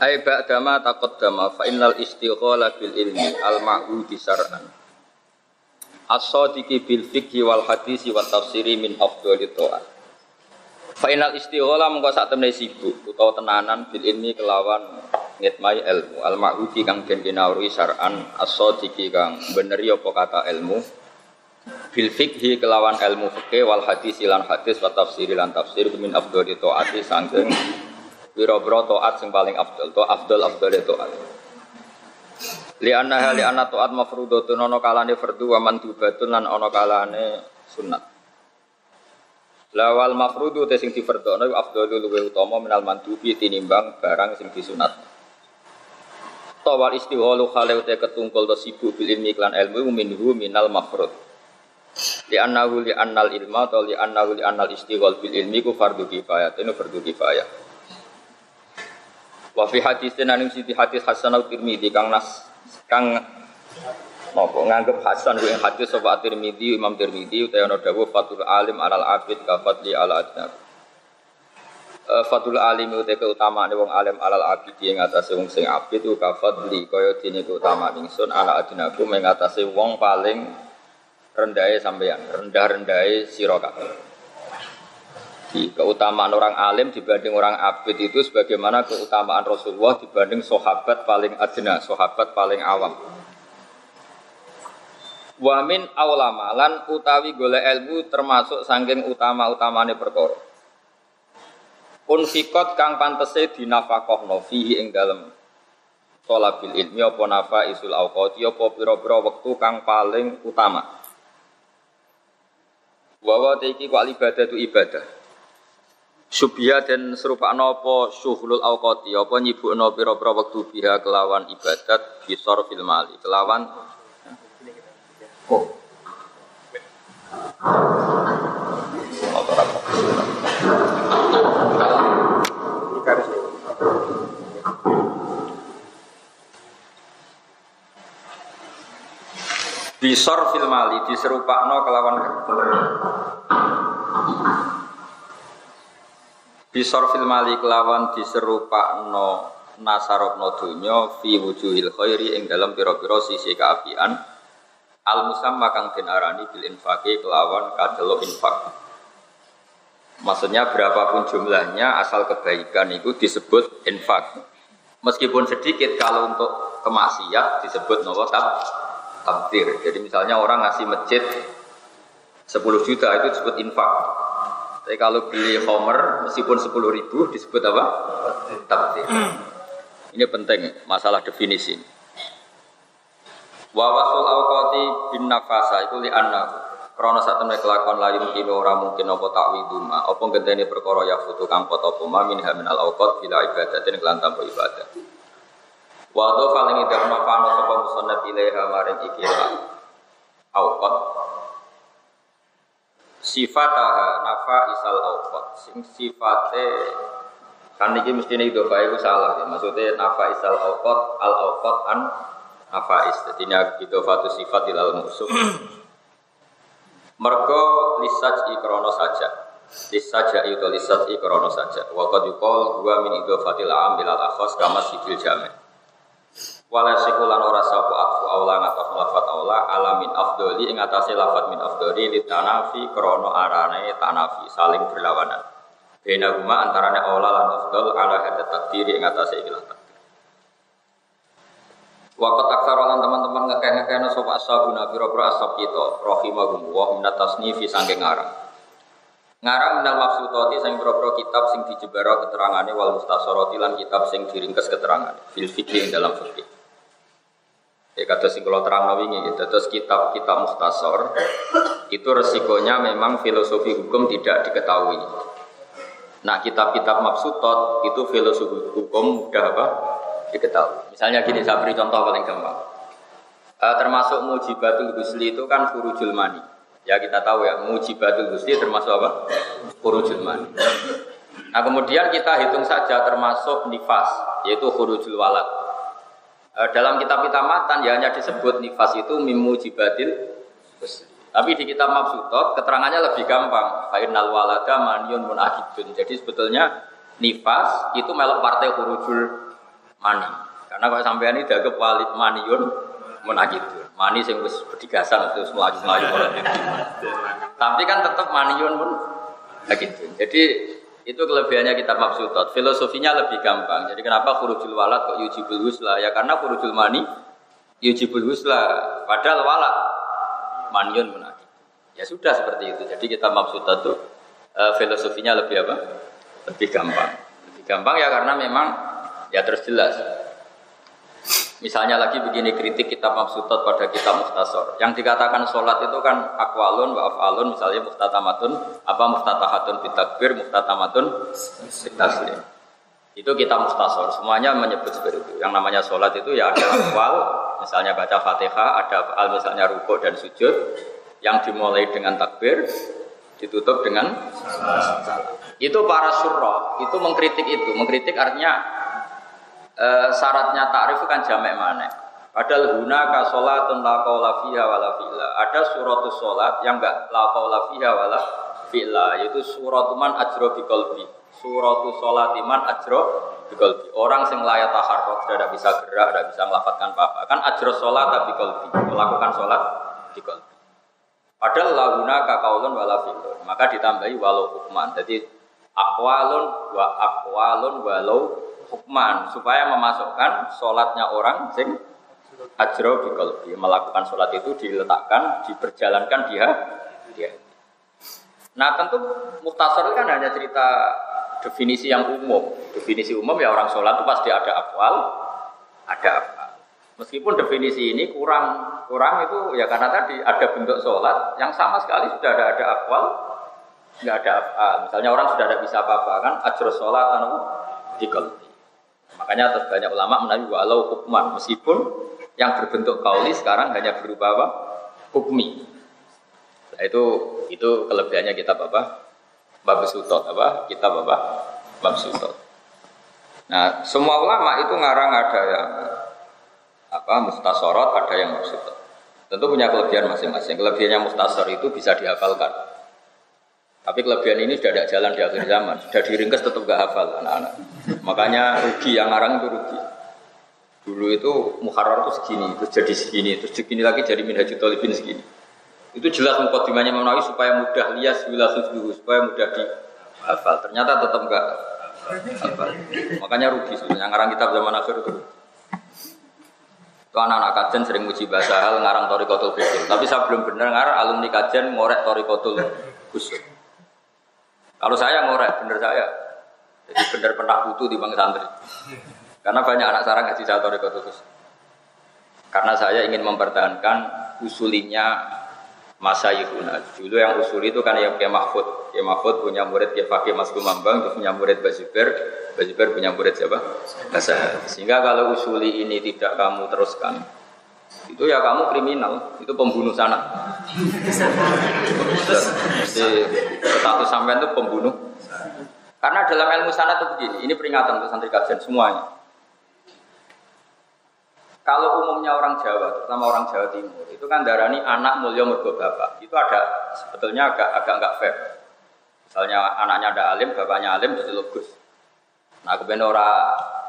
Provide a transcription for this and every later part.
Ai ba'dama taqaddama fa innal istighala bil ilmi al ma'hudi syar'an. As-sadiqi bil fiqhi wal hadisi wa tafsiri min afdhali ta'at. Fa innal istighala mengko sak temne sibuk utawa tenanan bil ilmi kelawan ngitmai ilmu. Al ma'hudi kang den kinawuri syar'an as-sadiqi kang beneri apa kata ilmu. Bil fikhi kelawan ilmu fikih wal hadis lan hadis wa tafsir lan tafsir min afdhali taati sangking pira-pira taat sing paling afdal to afdal afdal taat li anna li anna taat mafrudatun ana kalane fardhu wa mandubatun lan ana kalane sunat lawal mafrudu te sing difardhono afdalu luwih utama minal mandubi tinimbang barang sing disunat. Tawal istiholu khale te ketungkul to sibuk bil ilmi klan ilmu minhu minal mafrud. Li annahu li annal ilma atau li annahu li annal istighol bil ilmi ku fardu kifayah itu fardu kifayah Wa fi hadis tenanim siti hadis Hasan al Tirmidzi kang nas kang napa nganggep Hasan ku hadis sapa Tirmidzi Imam Tirmidzi utawa ana dawuh fatul alim alal abid ka fadli ala adnab. Uh, Fatul alim uta keutamaan wong alim alal abid ing atase wong sing abid ku ka fadli kaya dene keutamaan ingsun ala adnaku ing atase wong paling rendahnya sampeyan, rendah-rendahe sira kabeh. Di keutamaan orang alim dibanding orang abid itu sebagaimana keutamaan Rasulullah dibanding sahabat paling adna, sahabat paling awam. Wamin awlama lan utawi gole ilmu termasuk sangking utama-utamane perkara. Unfikot kang pantese dinafakohno fihi ing dalem sholabil ilmi apa nafa isul awqati apa pira-pira wektu kang paling utama. Wawa teiki ku ibadah itu ibadah. Subya dan serupa nopo syuhulul awqati? Apa nyibukno pira-pira wektu biha kelawan ibadat bisor fil mali? Kelawan? Oh Bisor fil mali diserupakno kelawan Bisor fil mali kelawan diserupakno nasarokno dunya fi wujuhil khairi ing dalam pira-pira sisi keapian al musamma kang den arani bil infaqi kelawan kadelo infak. Maksudnya berapapun jumlahnya asal kebaikan itu disebut infak. Meskipun sedikit kalau untuk kemaksiat disebut nopo tab tabdir. Jadi misalnya orang ngasih masjid 10 juta itu disebut infak. Tapi kalau beli Homer meskipun 10 ribu disebut apa? Tabdir. Ini penting masalah definisi. Wa wasul awqati bin nafasa itu li anna Karena saat temen kelakon layu mungkin orang mungkin apa takwiduma apa ngenteni perkara ya futu kang foto apa min haminal awqat bila ibadatin kelan tanpa ibadah. Wa do paling idah mafano sapa musannaf ilaiha maring ikira awqat sifataha nafa isal awqat. Sing sifate kan iki mestine itu bae iku salah ya. Maksudnya nafa isal awqat al awqat an nafa is. Dadi itu fatu sifat ilal musuh mergo lisaj ikrono saja lisaja itu lisaj ikrono saja wa qad yuqal huwa min idhafatil am bilal akhas kama sifil jami' wala sikulan ora sapa atfu aula ngatos lafat aula alamin afdoli ing atase lafat min afdoli li tanafi krana arane tanafi saling berlawanan. Bena huma antarane aula lan afdol ala hadat takdiri ing atase takdir Wakat aksar lan teman-teman ngekeh-ngekehna sapa ashabuna pira-pira ashab kita rahimahum wa minat tasnifi sangking ngarang. Ngarang minal maksudati sing pira-pira kitab sing dijebara keterangane wal mustasarati lan kitab sing diringkes keterangane fil dalam fikih Ya kata sing kalau terang wingi gitu. Terus kitab-kitab mustasor itu resikonya memang filosofi hukum tidak diketahui. Nah kitab-kitab mabsutot itu filosofi hukum mudah apa? diketahui. Misalnya gini, saya beri contoh paling gampang. Uh, termasuk mujibatul husli itu kan furujul mani. Ya kita tahu ya, mujibatul husli termasuk apa? Furujul mani. Nah kemudian kita hitung saja termasuk nifas, yaitu furujul walad. Uh, dalam kitab matan ya hanya disebut nifas itu mimujibatil husli. Tapi di kitab Mabsutot keterangannya lebih gampang. Fainal walada maniun munakidun. Jadi sebetulnya nifas itu melok partai hurujul mani. Karena kalau sampean ini dianggap walid maniun munakidun. Mani sing wis berdigasan terus melaju-melaju Tapi kan tetap maniun pun begitu. Jadi itu kelebihannya kitab Mabsutot. Filosofinya lebih gampang. Jadi kenapa hurujul walad kok yujibul husla? Ya karena hurujul mani yujibul husla. Padahal walad maniun munafik. Ya sudah seperti itu. Jadi kita maksud itu uh, filosofinya lebih apa? Lebih gampang. Lebih gampang ya karena memang ya terus jelas. Misalnya lagi begini kritik kita maksudot pada kita muhtasor. Yang dikatakan sholat itu kan akwalun wa afalun misalnya muhtatamatun apa muhtatahatun bitakbir muhtatamatun bitaslim. Itu kita muhtasor. Semuanya menyebut seperti itu. Yang namanya sholat itu ya ada akwal misalnya baca Fatihah, ada al misalnya rukuk dan sujud yang dimulai dengan takbir, ditutup dengan salam. Itu para surah itu mengkritik itu, mengkritik artinya e, syaratnya takrif kan jamek mana. Padahal guna ka sholatun la qaula fiha wala fi'la. Ada suratus sholat yang enggak la qaula fiha wala fi'la, yaitu suratuman ajro bi qalbi. Suratu sholatiman ajro bikolbi. Orang sing layak taharrok sudah tidak bisa gerak, tidak bisa melafatkan apa-apa. Kan ajros sholat tapi kolbi, melakukan sholat di kolbi. Padahal laguna kakaulun wala filun. Maka ditambahi walau hukman. Jadi akwalun wa akwalun walau hukman supaya memasukkan sholatnya orang sing ajro bikolbi melakukan sholat itu diletakkan diperjalankan dia dia nah tentu muhtasar kan hanya cerita definisi yang umum. Definisi umum ya orang sholat itu pasti ada akwal, ada apa. Meskipun definisi ini kurang kurang itu ya karena tadi ada bentuk sholat yang sama sekali sudah ada ada akwal, nggak ada apa. Misalnya orang sudah tidak bisa apa-apa kan ajro sholat anu dikolti. Makanya terus banyak ulama menawi walau hukman. Meskipun yang berbentuk kauli sekarang hanya berupa apa? Hukmi. Nah, itu itu kelebihannya kita bapak bab sutot. Apa? Kita bapak bab nah semua ulama itu ngarang ada yang apa? Mustasorot ada yang bab tentu punya kelebihan masing-masing. Kelebihannya mustasor itu bisa dihafalkan tapi kelebihan ini sudah ada jalan di akhir zaman sudah diringkas tetap gak hafal anak-anak makanya rugi yang ngarang itu rugi dulu itu muharrar itu segini terus jadi segini terus segini lagi jadi minhajul talibin segini itu jelas mukadimahnya Imam Nawawi supaya mudah lias dulu supaya mudah dihafal. Ternyata tetap enggak hafal. Makanya rugi sebenarnya ngarang kitab zaman akhir itu. Itu anak-anak kajian sering muji bahasa hal ngarang Torikotul Fikir. Tapi saya belum benar ngarang alumni kajian ngorek Torikotul Khusus. Kalau saya ngorek, benar saya. Jadi benar pernah butuh di bang santri. Karena banyak anak sarang ngaji saya Torikotul Khusus. Karena saya ingin mempertahankan usulinya masa Yihuna. Dulu yang usul itu kan yang kayak Mahfud. Ya Mahfud punya murid kayak Fakih Mas Kumambang, punya murid Bazibar. Bazibar punya murid siapa? Nasah. Sehingga kalau usuli ini tidak kamu teruskan, itu ya kamu kriminal, itu pembunuh sana. Jadi satu sampai itu pembunuh. Karena dalam ilmu sana itu begini, ini peringatan untuk santri kajian semuanya. Kalau umumnya orang Jawa, terutama orang Jawa Timur, itu kan darani anak mulia mergo bapak. Itu ada sebetulnya agak agak nggak fair. Misalnya anaknya ada alim, bapaknya alim, jadi Gus. Nah, kemudian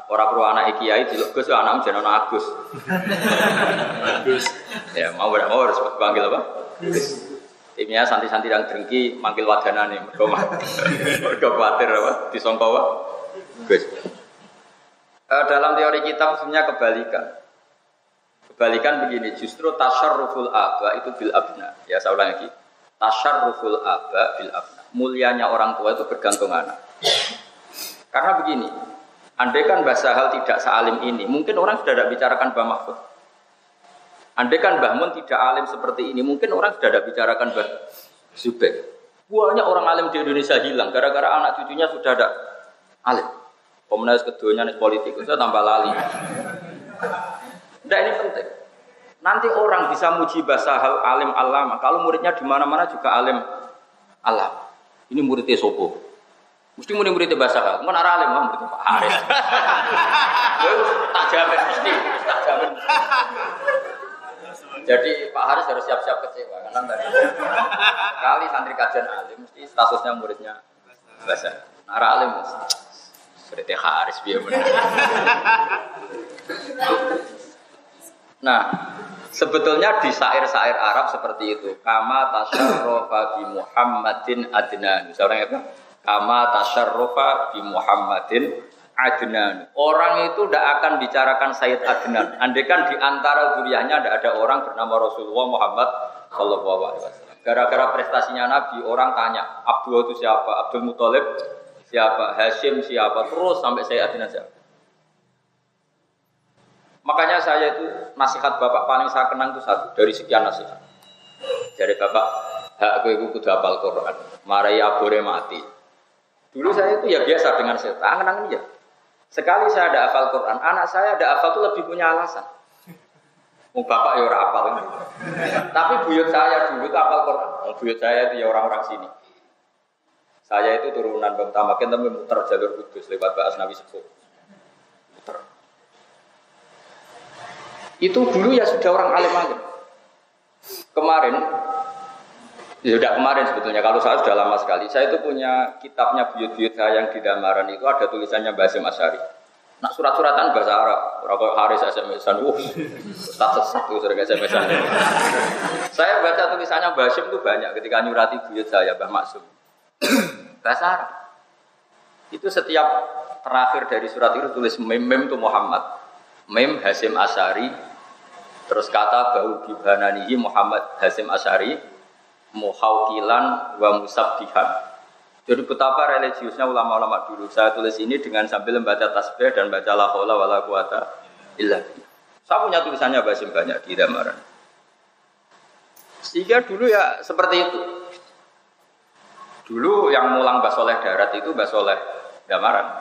orang perlu anak kiai di Gus, anak jadi anak Agus. Gus. ya mau berapa mau harus panggil apa? Gus. Timnya santi-santi yang dengki manggil wadana nih, mergo mergo khawatir apa? Disongkol Gus. Uh, dalam teori kita sebenarnya kebalikan. Kebalikan begini, justru tasyarruful aba itu bil abna. Ya saya ulang lagi. Tasyarruful aba bil abna. Mulianya orang tua itu bergantung anak. Karena begini, andai kan bahasa hal tidak sealim ini, mungkin orang sudah tidak bicarakan Mbah Mahfud. Andai kan Mbah Mun tidak alim seperti ini, mungkin orang sudah tidak bicarakan Mbah Zubair. Banyak orang alim di Indonesia hilang gara-gara anak cucunya sudah ada alim. Komunis keduanya nih politik, saya tambah lali. Nah ini penting. Nanti orang bisa muji bahasa hal alim alama. Kalau muridnya di mana-mana juga alim alam. Ini muridnya sopo. Mesti murid muridnya bahasa hal. Mana alim mah muridnya Pak Haris. tak jamin mesti, tak jamin. Jadi Pak Haris harus siap-siap kecewa karena tadi kali santri kajian alim mesti statusnya muridnya bahasa. Nara alim mesti. Seperti Haris biar Nah, sebetulnya di syair-syair Arab seperti itu. Kama tasyarrofa bi Muhammadin adnan. Seorang apa? Kama tasyarrofa bi Muhammadin adnan. Orang itu tidak akan bicarakan Sayyid Adnan. Andaikan di antara duriannya tidak ada orang bernama Rasulullah Muhammad Sallallahu Alaihi Wasallam. Gara-gara prestasinya Nabi, orang tanya, Abdul itu siapa? Abdul Muthalib siapa, Hashim siapa, terus sampai saya Adnan siapa. Makanya saya itu nasihat bapak paling saya kenang itu satu dari sekian nasihat. Dari bapak, hak gue kudu hafal Quran, marai abore mati. Dulu saya itu ya biasa dengan saya, tangan ya. Sekali saya ada hafal Quran, anak saya ada hafal itu lebih punya alasan. Mau bapak ya orang hafal Tapi buyut saya dulu itu hafal Quran. Buyut saya itu ya orang-orang sini. Saya itu turunan Bang Tamakin tapi muter jalur kudus lewat Mbak Nabi Sepuh. Muter. Itu dulu ya sudah orang alim alim. Kemarin, ya sudah kemarin sebetulnya. Kalau saya sudah lama sekali. Saya itu punya kitabnya buyut-buyut saya yang di Damaran itu ada tulisannya Basim Asyari. Nak surat-suratan bahasa Arab. Rokok Haris SMS-an. Uh, status satu sering SMS-an. saya baca tulisannya Basim itu banyak ketika nyurati buyut saya, Mbah Maksum bahasa Arab. Itu setiap terakhir dari surat itu tulis mem mem itu Muhammad, mem Hasim Asari, terus kata bau bibananihi Muhammad Hasim Asari, muhaukilan wa musabbihan. Jadi betapa religiusnya ulama-ulama dulu. Saya tulis ini dengan sambil membaca tasbih dan baca la haula wala quwata illa Saya punya tulisannya Basim banyak di damaran. Sehingga dulu ya seperti itu. Dulu yang mulang Basoleh darat itu Basoleh Damaran.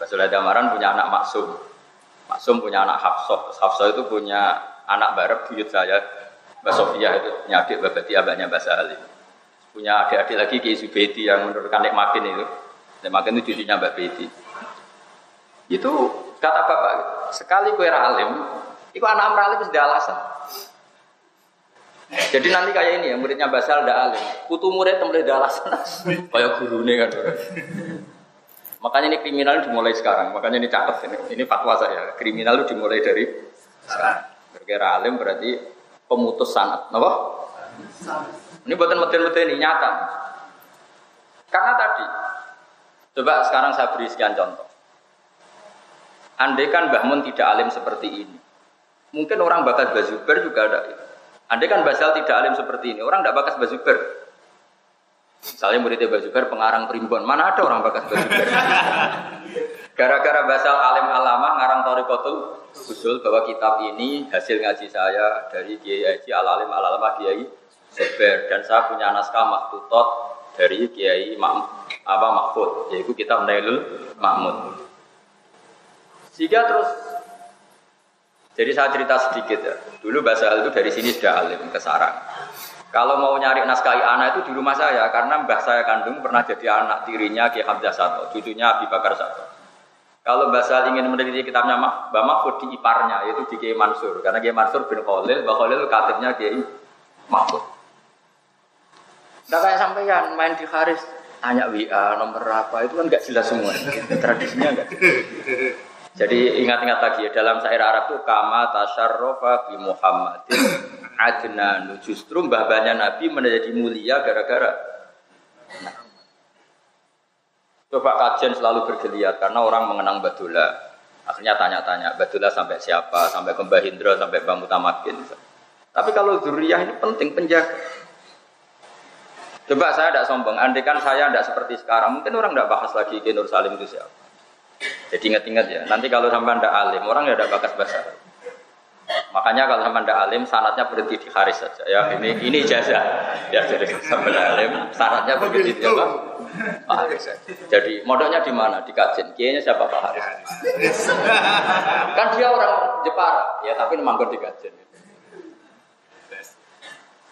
Basoleh Damaran punya anak Maksum. Maksum punya anak Hafsah. Hafsah itu punya anak barep buyut saya. Mbak Sofia itu punya adik Babati abahnya Mbak Salim. Punya adik-adik lagi Ki Subedi yang menurutkan Nek Makin itu. Nek Makin itu cucunya Mbak Beti. Itu kata bapak, sekali kue ralim, itu anak ralim sudah alasan. Jadi nanti kayak ini ya, muridnya Basal ada alim. Kutu murid temui alasan. kayak guru nih kan. Makanya ini kriminal dimulai sekarang. Makanya ini catat ini. Ini fatwa saya. Kriminal itu dimulai dari sekarang. Berkira alim berarti pemutus sanat. Kenapa? Ini buatan meten-meten ini nyata. Karena tadi, coba sekarang saya beri sekian contoh. Andai kan Mbah Mun tidak alim seperti ini, mungkin orang bakat Bazuber juga ada. Andai kan Basal tidak alim seperti ini, orang tidak bakas Bazuber. Misalnya muridnya Bazuber pengarang primbon, mana ada orang bakas Bazuber? Gara-gara Basal alim alama ngarang Torikotul usul bahwa kitab ini hasil ngaji saya dari Kiai Haji Al Alim Al Alama Kiai Seber dan saya punya naskah maktutot dari Kiai apa Mahfud yaitu kitab Nailul Mahmud. Sehingga terus jadi saya cerita sedikit ya. Dulu bahasa itu dari sini sudah alim ke sarang. Kalau mau nyari naskah anak itu di rumah saya karena mbah saya kandung pernah jadi anak tirinya Ki Hamzah Sato, cucunya Abi Bakar Sato. Kalau Basal ingin meneliti kitabnya Mbah Mahfud di iparnya yaitu di Kiai Mansur karena Kiai Mansur bin Khalil, Mbah Khalil katibnya Kiai Mahfud. Nah kayak sampean main di Haris tanya WA nomor apa itu kan nggak jelas semua tradisinya nggak jadi ingat-ingat lagi ya dalam syair Arab itu kama tasyarrofa bi Muhammadin adnanu justru mbah Nabi menjadi mulia gara-gara nah. Coba kajian selalu bergeliat karena orang mengenang Badula. Akhirnya tanya-tanya, Badula sampai siapa? Sampai ke Mbah Hindra, sampai Mbah Mutamakin. Tapi kalau zuriyah ini penting penjaga. Coba saya tidak sombong, andai kan saya tidak seperti sekarang, mungkin orang tidak bahas lagi ke Nur Salim itu siapa. Jadi ingat-ingat ya, nanti kalau sampai anda alim, orang ya ada bakas bahasa. Makanya kalau sampai anda alim, sanatnya berhenti di haris saja. Ya ini ini jasa. Ya jadi sampai alim, sanatnya berhenti di apa? Pak Haris. Jadi modalnya di mana? Di kajen. Kiainya siapa Pak Haris? kan dia orang Jepara, ya tapi manggon di kajen.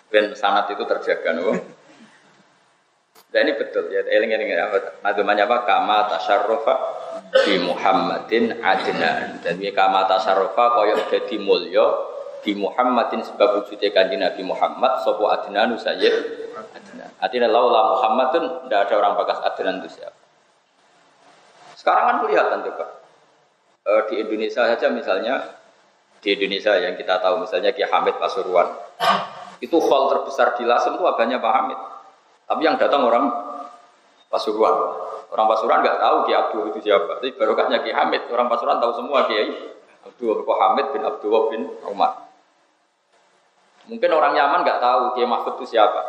Ben sanat itu terjaga, no? Dan ini betul ya, eling eling ya. Nadomanya apa? Kama tasarrufa di Muhammadin adnan. Dan kama tasarrufa koyok jadi mulio di Muhammadin sebab wujudnya kanji Nabi Muhammad sopo adnanu sayyid adnan. Artinya laula Muhammadun tidak ada orang bakas adnan itu siapa. Sekarang kan kelihatan coba e, di Indonesia saja misalnya di Indonesia yang kita tahu misalnya Ki Hamid Pasuruan itu hall terbesar di Lasem itu abahnya Pak Hamid. Tapi yang datang orang Pasuruan. Orang Pasuruan nggak tahu Ki Abdul itu siapa. Tapi barokahnya Ki Hamid, orang Pasuruan tahu semua Kiai Abdul Hamid bin Abdul bin Umar. Mungkin orang Yaman nggak tahu Kiai Mahfud itu siapa.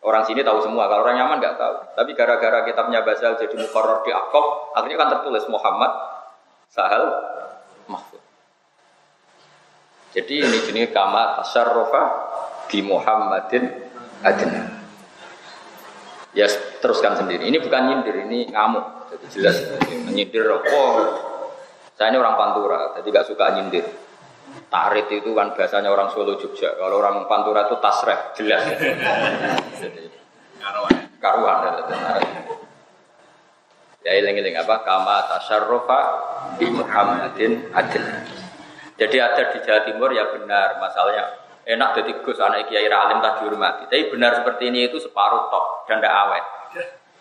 Orang sini tahu semua, kalau orang Yaman nggak tahu. Tapi gara-gara kitabnya Basal jadi mukarrar di Akob, akhirnya kan tertulis Muhammad Sahal Mahfud. Jadi ini jenis kama tasarrufa di Muhammadin adna. Ya teruskan sendiri. Ini bukan nyindir, ini ngamuk. Jadi jelas nyindir. Oh, saya ini orang Pantura, jadi gak suka nyindir. Tarit itu kan biasanya orang Solo Jogja. Kalau orang Pantura itu tasreh, jelas. Jadi, karuan. Ya iling-iling apa? Kama tasarrufa di Muhammadin adil. Jadi ada di Jawa Timur ya benar masalahnya enak jadi Gus anak Kiai Alim tak dihormati. Tapi benar seperti ini itu separuh top dan tidak awet.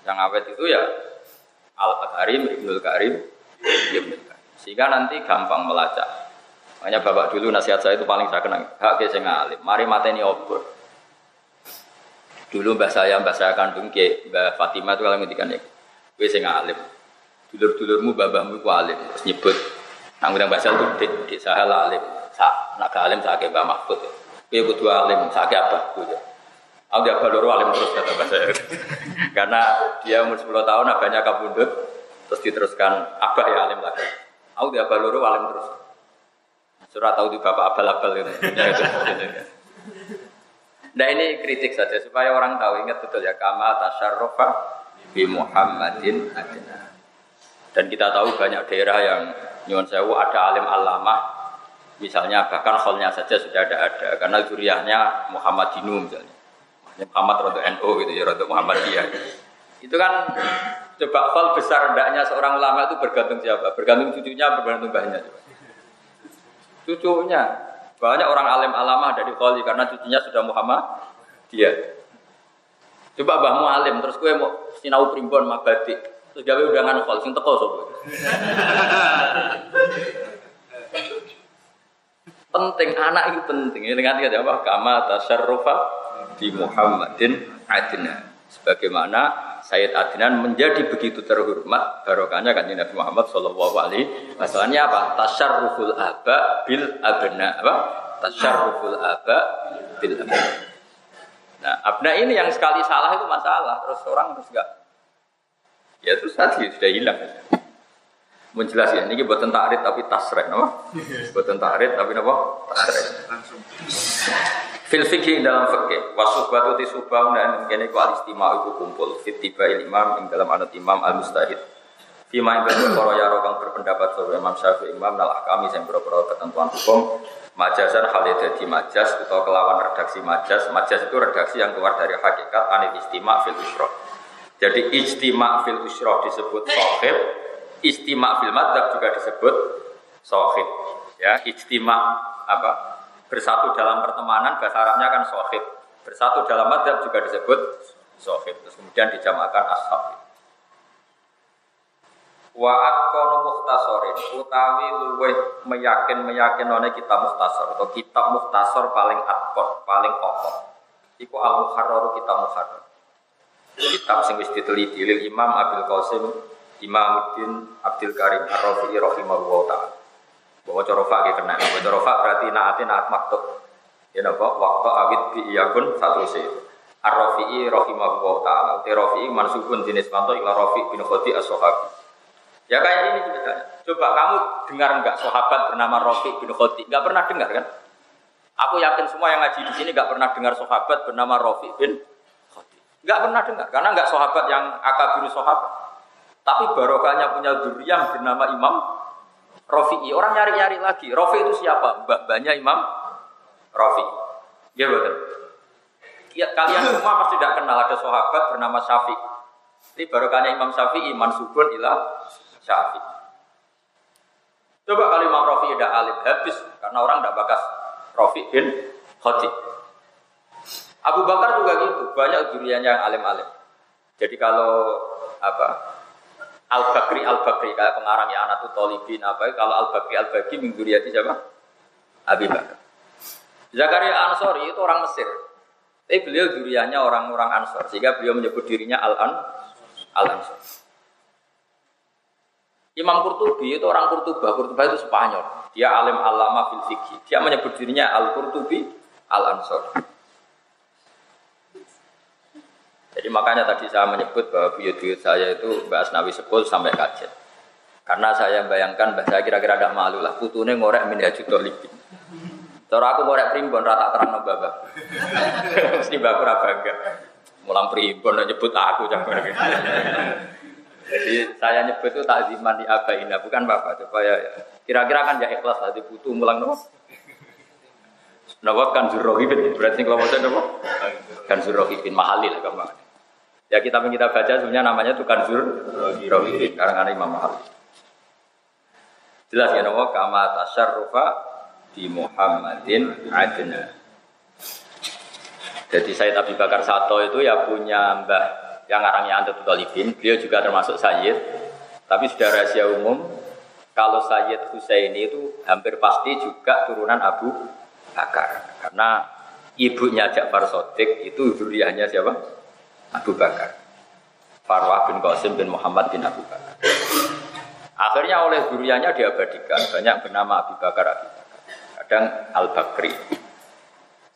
Yang awet itu ya Al Karim, Ibnul Karim, Ibnul Karim. Sehingga nanti gampang melacak. Makanya bapak dulu nasihat saya itu paling saya kenang. Hak ke sing alim. Mari mateni obor. Dulu mbah saya, mbah saya kandung ke mbah Fatimah itu kalau ngendikan ya. Kowe sing alim. Dulur-dulurmu babahmu ku alim. Terus nyebut nang udah bahasa itu dik, dik saya alim. Sa, nak alim saya ke Mbah Mahfud. Kowe kudu alim, saya ke apa? Aku dia baluru alim terus kata bahasa Karena dia umur 10 tahun abahnya kabundut terus diteruskan abah ya alim lagi. Aku dia baluru alim terus. Surah tahu di bapak abal-abal gitu. Nah ini kritik saja supaya orang tahu ingat betul ya kama tasarrufa bi Muhammadin. Dan kita tahu banyak daerah yang nyuwun sewu ada alim alamah misalnya bahkan holnya saja sudah ada ada karena zuriyahnya Muhammad Dinu misalnya. Muhammad Rodo NU gitu ya Rodo Muhammadiyah. Itu kan coba hal besar hendaknya seorang ulama itu bergantung siapa? Bergantung cucunya, bergantung bahannya. Coba cucunya. Banyak orang alim alama dari Kholi karena cucunya sudah Muhammad dia. Coba bahmu alim terus gue mau sinau primbon mabadi terus gawe undangan Kholi sing teko sapa. penting anak itu penting ini dengan kata apa kama tasarrufa di Muhammadin adina sebagaimana Sayyid Adnan menjadi begitu terhormat barokahnya kan Nabi Muhammad Shallallahu Alaihi Wasallamnya apa? Tasarruful aba bil abna apa? Tasarruful aba bil abna. Nah, abna ini yang sekali salah itu masalah, terus orang terus enggak. Ya terus tadi sudah hilang. Menjelas ya, ini buatan takrit tapi tasrek, no? Buatan takrit tapi apa? Tasrek. Fil fikih dalam fikih wasuhbatu ti subah dan kene ku istimewa itu kumpul fit tiba imam ing dalam anut imam al mustahid. Fima ing perkara ya kang berpendapat sapa Imam Syafi'i Imam nalah kami sing boro ketentuan hukum majasan hal majas atau kelawan redaksi majas. Majas itu redaksi yang keluar dari hakikat anit istima fil usroh. Jadi istima fil usroh disebut sohib, istima fil madhab juga disebut sohib. Ya, istima apa? Bersatu dalam pertemanan bahasa Arabnya kan sohib. Bersatu dalam madhab juga disebut sohib. Terus kemudian dijamakan ashab. Wa atqanu muhtasorin utawi luweh meyakin meyakin oleh kitab muhtasor atau kitab muhtasor paling atkon paling pokok iku al muharrar kitab muharrar. Kitab sing wis diteliti lil Imam Abdul Qasim Imamuddin Abdul Karim Ar-Rafi'i rahimahullah taala bahwa corofa gitu kena. Bahwa corofa berarti naati naat maktub. Ya napa? Waktu awit bi iyakun satu sih. Ar-Rafi'i rahimahullah ta'ala. Uti Rafi'i mansubun jenis panto ila Rafi' bin Khodi as-Sohabi. Ya kayak ini ceritanya. Coba kamu dengar enggak sahabat bernama Rafi' bin Khodi? Enggak pernah dengar kan? Aku yakin semua yang ngaji di sini enggak pernah dengar sahabat bernama Rafi' bin Khodi. Enggak pernah dengar karena enggak sahabat yang akabiru sahabat. Tapi barokahnya punya yang bernama Imam Rafi'i. Orang nyari-nyari lagi. Rafi itu siapa? Mbak-mbaknya Imam Rafi. Ya betul. Kalian semua pasti tidak kenal ada sahabat bernama Syafi. Ini barokahnya Imam Syafi'i mansubun ila Syafi. Coba kalau Imam Rafi tidak alim habis karena orang tidak bakas Rafi bin Khotib. Abu Bakar juga gitu, banyak duriannya yang alim-alim. Jadi kalau apa Al Bakri Al Bakri kayak pengarang ya anak Tolibin apa kalau Al Bakri Al Bakri mingguliati siapa? Abi Bakar. Zakaria Ansori itu orang Mesir. Tapi beliau duriannya orang-orang Ansor sehingga beliau menyebut dirinya Al An Al Ansor. Imam Qurtubi itu orang Qurtuba, Qurtuba itu Spanyol. Dia alim alama fil Dia menyebut dirinya Al Qurtubi Al Ansor. Jadi makanya tadi saya menyebut bahwa buyut-buyut saya itu Mbak Asnawi Sekul sampai kajet. Karena saya bayangkan bahasa saya kira-kira ada malu lah. Putune ngorek min hajut libin. Cara aku ngorek primbon rata terang no baba. Mesti baku bangga. Mulang primbon nyebut aku Jadi saya nyebut itu takziman di abaina bukan bapak supaya kira-kira kan ya ikhlas tadi butuh mulang no. Nawab kan zurohibin, berarti kalau mau nopo kan zurohibin mahali lah kamu. Ya kita yang kita baca sebenarnya namanya itu kan zurohibin, karena Imam Mahali. Jelas ya nopo kama tasarrufa di Muhammadin adna. Jadi saya Abi Bakar Sato itu ya punya mbah yang arangnya Antu Talibin, beliau juga termasuk Sayyid, tapi sudah rahasia umum kalau Sayyid Husaini itu hampir pasti juga turunan Abu Bakar. Karena ibunya Ja'far Sodik itu duriannya siapa? Abu Bakar. Farwah bin Qasim bin Muhammad bin Abu Bakar. Akhirnya oleh duriannya diabadikan. Banyak bernama Abu Bakar, Abu Bakar. Kadang Al-Bakri.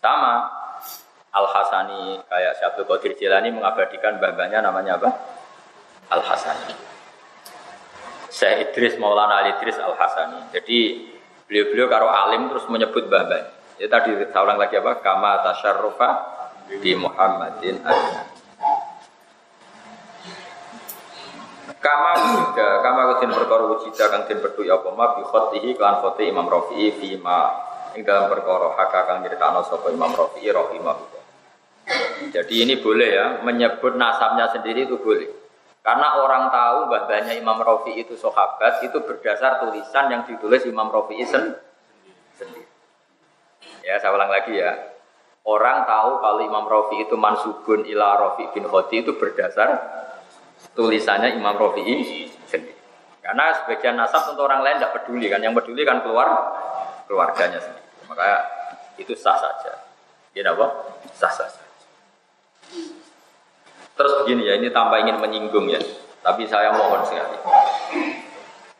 Sama Al-Hasani kayak Syabdul Qadir Jilani mengabadikan bapaknya namanya apa? Al-Hasani. Syekh Idris Maulana Ali Idris Al-Hasani. Jadi beliau-beliau karo alim terus menyebut bapaknya. Ya tadi saya ulang lagi apa? Kama tasyarrufa di Muhammadin adna. Kama wujida, kama kudin perkara wujida kang den berdu apa ma bi khotihi kan khoti Imam Rafi'i fi ma ing dalam perkara haka kang nyritakno sapa Imam Rafi'i rahimahullah. Jadi ini boleh ya, menyebut nasabnya sendiri itu boleh. Karena orang tahu bahwanya Imam Rafi'i itu sahabat itu berdasar tulisan yang ditulis Imam Rafi'i sendiri. Ya, saya ulang lagi ya. Orang tahu kalau Imam Rafi itu mansubun ila Rafi bin Khodi itu berdasar tulisannya Imam Rafi sendiri. Karena sebagian nasab untuk orang lain tidak peduli kan, yang peduli kan keluar keluarganya sendiri. Maka itu sah saja. Ya apa? Sah saja. Terus begini ya, ini tanpa ingin menyinggung ya, tapi saya mohon sekali.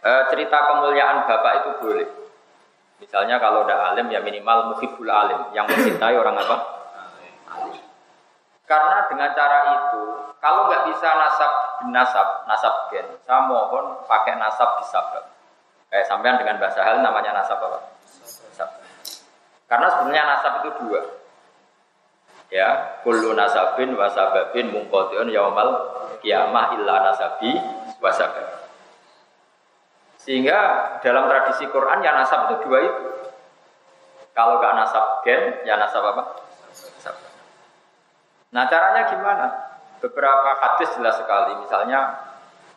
E, cerita kemuliaan bapak itu boleh, Misalnya kalau udah alim ya minimal muhibul alim, yang mencintai orang apa? Alim. Karena dengan cara itu, kalau nggak bisa nasab nasab, nasab gen, saya mohon pakai nasab disabab. Kayak sampean dengan bahasa hal namanya nasab apa? Nasab. Karena sebenarnya nasab itu dua. Ya, kullu nasabin wasababin mungkotion yaumal kiamah illa nasabi wasabab. Sehingga dalam tradisi Quran ya nasab itu dua itu. Kalau gak nasab gen, ya nasab apa? Nasab. Nah caranya gimana? Beberapa hadis jelas sekali. Misalnya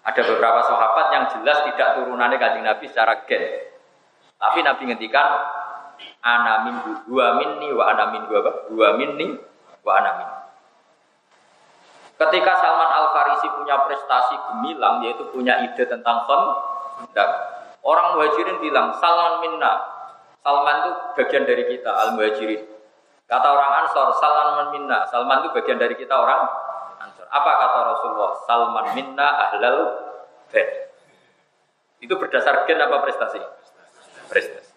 ada beberapa sahabat yang jelas tidak turunannya kanjeng Nabi secara gen. Tapi Nabi ngendikan ana min dua minni wa ana min dua dua minni wa ana min. Ketika Salman Al Farisi punya prestasi gemilang yaitu punya ide tentang Nah, orang muhajirin bilang, Salman minna. Salman itu bagian dari kita, al muhajirin. Kata orang Ansor, Salman minna. Salman itu bagian dari kita orang. Apa kata Rasulullah? Salman minna ahlal bed. Itu berdasar gen apa prestasi? Prestasi.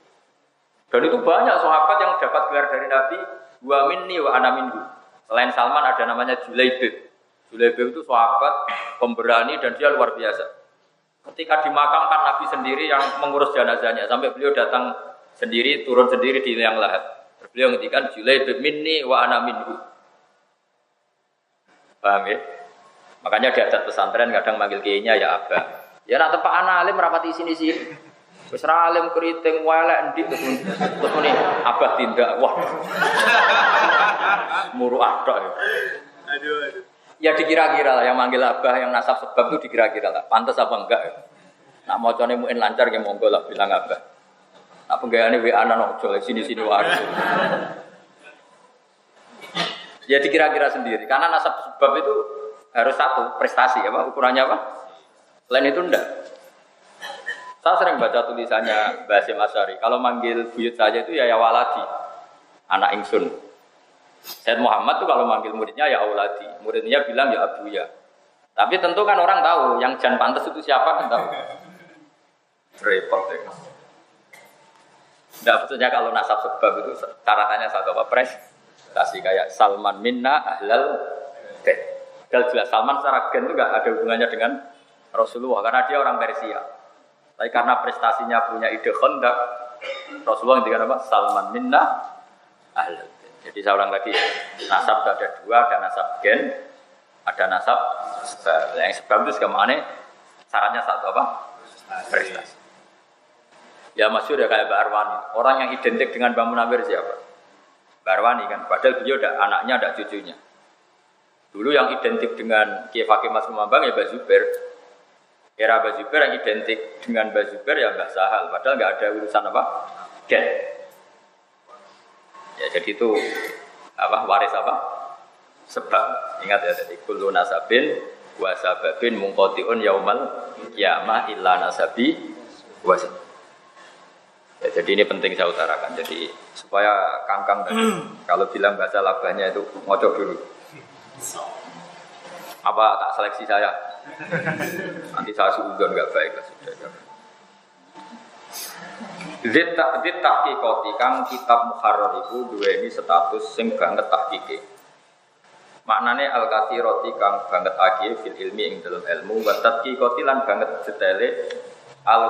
Dan itu banyak sahabat yang dapat gelar dari Nabi, wa minni wa ana minhu. Selain Salman ada namanya Julaibib. Julaibib itu sahabat pemberani dan dia luar biasa. Ketika dimakamkan Nabi sendiri yang mengurus jenazahnya sampai beliau datang sendiri turun sendiri di liang lahat. Beliau ngendikan Julai minni wa ana minhu. Paham ya? Makanya di adat pesantren kadang manggil kiainya ya abah. Ya nak tepak anak alim rapati sini sih. Wis ra alim keriting welek endi terus terus muni abah tindak. Wah. Muru adok ya. Aduh aduh. Ya dikira-kira lah yang manggil abah yang nasab sebab itu dikira-kira lah. Pantas apa enggak ya? Nak mau muin lancar ya monggo lah bilang abah. Nak penggayane WA nang ojo sini-sini wae. Ya dikira-kira sendiri karena nasab sebab itu harus satu prestasi apa ukurannya apa? Lain itu enggak. Saya sering baca tulisannya Basim Asyari. Kalau manggil buyut saja itu ya ya waladi, anak ingsun. Said Muhammad tuh kalau manggil muridnya ya auladi, muridnya bilang ya abu ya. Tapi tentu kan orang tahu yang jan pantas itu siapa kan tahu. Repot. Tidak betulnya kalau nasab sebab itu caranya satu apa pres kasih kayak Salman minna ahlal gen. jelas Salman secara gen itu gak ada hubungannya dengan Rasulullah karena dia orang Persia. Tapi karena prestasinya punya ide kondak, Rasulullah yang apa? Salman minna ahlul Jadi seorang lagi nasab ada dua, ada nasab gen, ada nasab sebab. Yang sebab itu segamane syaratnya satu apa? Prestasi. Ya masyur ya kayak Mbak Arwani. Orang yang identik dengan Mbak Munawir siapa? Mbak Arwani kan. Padahal beliau ada anaknya, ada cucunya. Dulu yang identik dengan Kiai Fakih Mas Kumambang ya Mbak Zubair. Era Mbak Zubair yang identik dengan Mbak Zubair ya Mbak Sahal. Padahal nggak ada urusan apa? Gen. Ya jadi itu apa waris apa? Sebab ingat ya jadi kullu nasabin wa sababin mungkotiun yaumal kiamah illa nasabi wa Ya, jadi ini penting saya utarakan. Jadi supaya kangkang tadi kalau bilang baca labahnya itu ngocok dulu. Apa tak seleksi saya? Nanti saya suudon nggak baik lah sudah. Zit tahqiqati kang kitab muharrar itu dua ini status sing banget tahqiqe. Maknane al roti kang banget agi fil ilmi ing dalam ilmu wa tahqiqati lan banget detaile al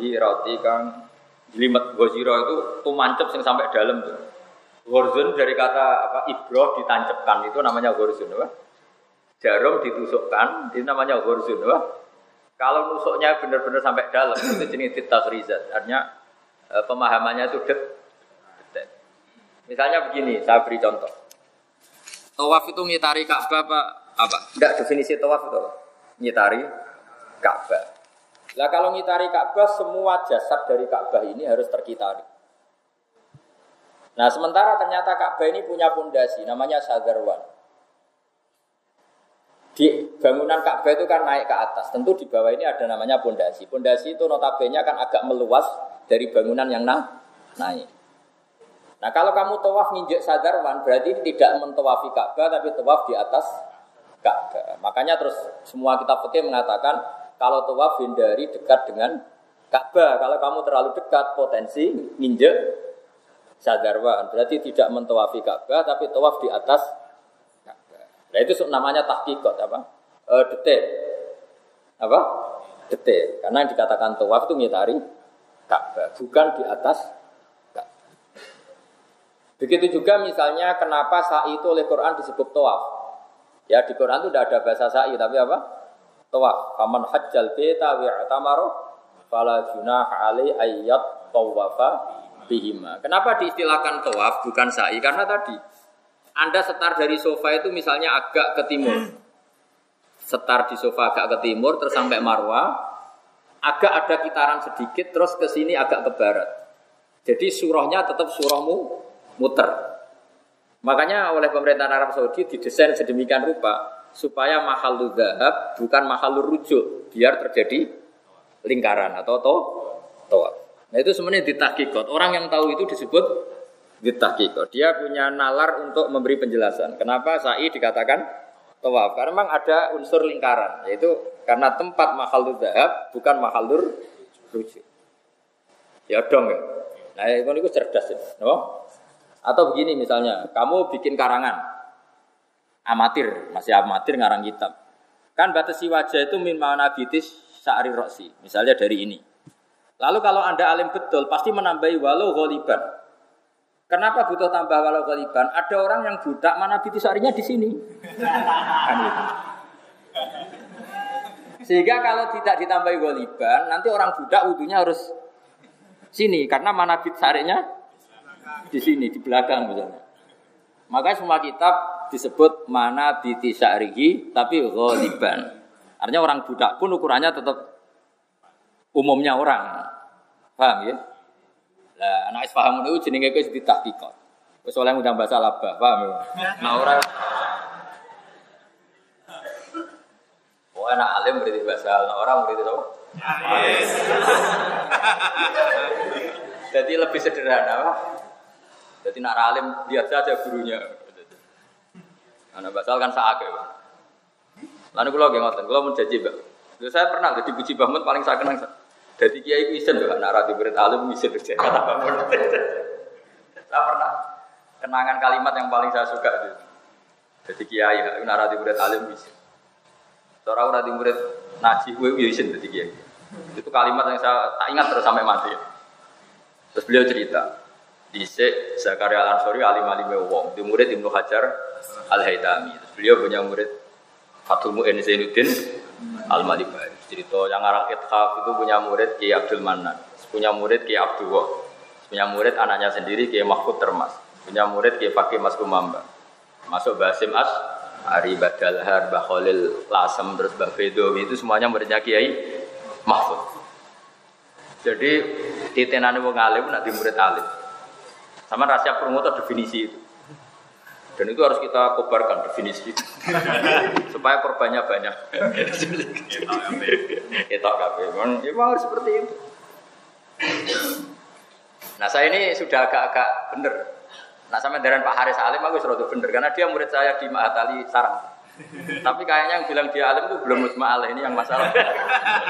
roti kang jelimet goziro itu tuh mancep sing sampai dalam tuh. Gorzun dari kata apa ibroh ditancapkan itu namanya gorzun apa? jarum ditusukkan, itu namanya horzun. Wah. Kalau nusuknya benar-benar sampai dalam, itu jenis rizat. Artinya eh, pemahamannya itu Misalnya begini, saya beri contoh. Tawaf itu ngitari Ka'bah apa? Apa? Tidak definisi tawaf itu. Ngitari Ka'bah. Lah kalau ngitari Ka'bah, semua jasad dari Ka'bah ini harus terkitari. Nah sementara ternyata Ka'bah ini punya pondasi, namanya Sagarwan. Di bangunan Ka'bah itu kan naik ke atas. Tentu di bawah ini ada namanya pondasi. Pondasi itu notabene kan agak meluas dari bangunan yang na naik. Nah kalau kamu tawaf nginjek sadarwan berarti tidak mentowafi Ka'bah tapi tawaf di atas Ka'bah. Makanya terus semua kitab fikih mengatakan kalau tawaf hindari dekat dengan Ka'bah. Kalau kamu terlalu dekat potensi nginjek sadarwan berarti tidak mentowafi Ka'bah tapi tawaf di atas Nah itu namanya tahqiqat apa? E, detail. Apa? Detail. Karena yang dikatakan tawaf itu ngitari Ka'bah, bukan di atas Ka'bah. Begitu juga misalnya kenapa sa'i itu oleh Quran disebut tawaf. Ya di Quran itu tidak ada bahasa sa'i, tapi apa? Tawaf. Faman hajjal beta wi'tamaro fala junah alai ayat tawafa bihima. Kenapa diistilahkan tawaf bukan sa'i? Karena tadi anda setar dari sofa itu misalnya agak ke timur. Setar di sofa agak ke timur terus sampai Marwah, agak ada kitaran sedikit terus ke sini agak ke barat. Jadi surahnya tetap surahmu muter. Makanya oleh pemerintah Arab Saudi didesain sedemikian rupa supaya mahal dahab bukan mahal rujuk biar terjadi lingkaran atau to toa. Nah itu sebenarnya ditakikot. Orang yang tahu itu disebut Ditahkiko. Dia punya nalar untuk memberi penjelasan. Kenapa sa'i dikatakan tawaf? Karena memang ada unsur lingkaran, yaitu karena tempat mahalur dahab bukan mahalur rujuk. Ya dong ya. Nah itu cerdas ya. No? Atau begini misalnya, kamu bikin karangan amatir, masih amatir ngarang kitab. Kan batasi wajah itu min manabitis sa'ri roksi, misalnya dari ini. Lalu kalau Anda alim betul, pasti menambahi walau ghaliban. Kenapa butuh tambah walau koliban? Ada orang yang budak mana bitisarinya di sini. Kan gitu. Sehingga kalau tidak ditambahi goliban, nanti orang budak wudhunya harus sini karena mana bitisarinya di sini di belakang misalnya. Maka semua kitab disebut mana bitisarihi tapi goliban. Artinya orang budak pun ukurannya tetap umumnya orang. Paham ya? Lah anak paham itu jenenge wis ditahqiqat. Wis oleh ngundang bahasa labah, paham ya? Nah ora Oh anak alim berarti bahasa orang berarti apa? Jadi lebih sederhana, Pak. Jadi nak alim lihat saja gurunya. Anak basal kan saake. Lalu kalau nggak ngotot, kalau mau janji, Pak. Saya pernah jadi puji bangun paling saya kenang. Jadi kiai itu isen loh, anak rati berit alim isen kerja kata bangun. Saya pernah kenangan kalimat yang paling saya suka itu. Jadi kiai, anak rati berit alim isen. Seorang rati berit naji, gue isen jadi kiai. Itu kalimat yang saya tak ingat terus sampai mati. Terus beliau cerita, di Zakaria Al Ansori alim alim wong, di murid Ibnu Hajar Al Haytami. Beliau punya murid Fatul Mu'in Zainuddin Al Malibari. Cerita yang arang Ithaf itu punya murid Kiai Abdul Manan, punya murid Kiai Abdul Wah, punya murid anaknya sendiri Kiai Mahfud Termas, punya murid Kiai Fakih Mas Kumamba. Masuk Basim As, Ari Badalhar, Mbah Khalil Lasem, terus Mbah Fedowi itu semuanya muridnya Kiai Mahfud. Jadi titenane wong alim nak di murid alim. Sama rahasia promotor definisi itu. Dan itu harus kita kobarkan definisi itu. supaya korbannya banyak. Itu kafe. Memang harus seperti itu. Nah saya ini sudah agak-agak bener. Nah sama dengan Pak Haris Alim aku sudah bener karena dia murid saya di Mahatali Sarang. Tapi kayaknya yang bilang dia alim itu belum musma ini yang masalah.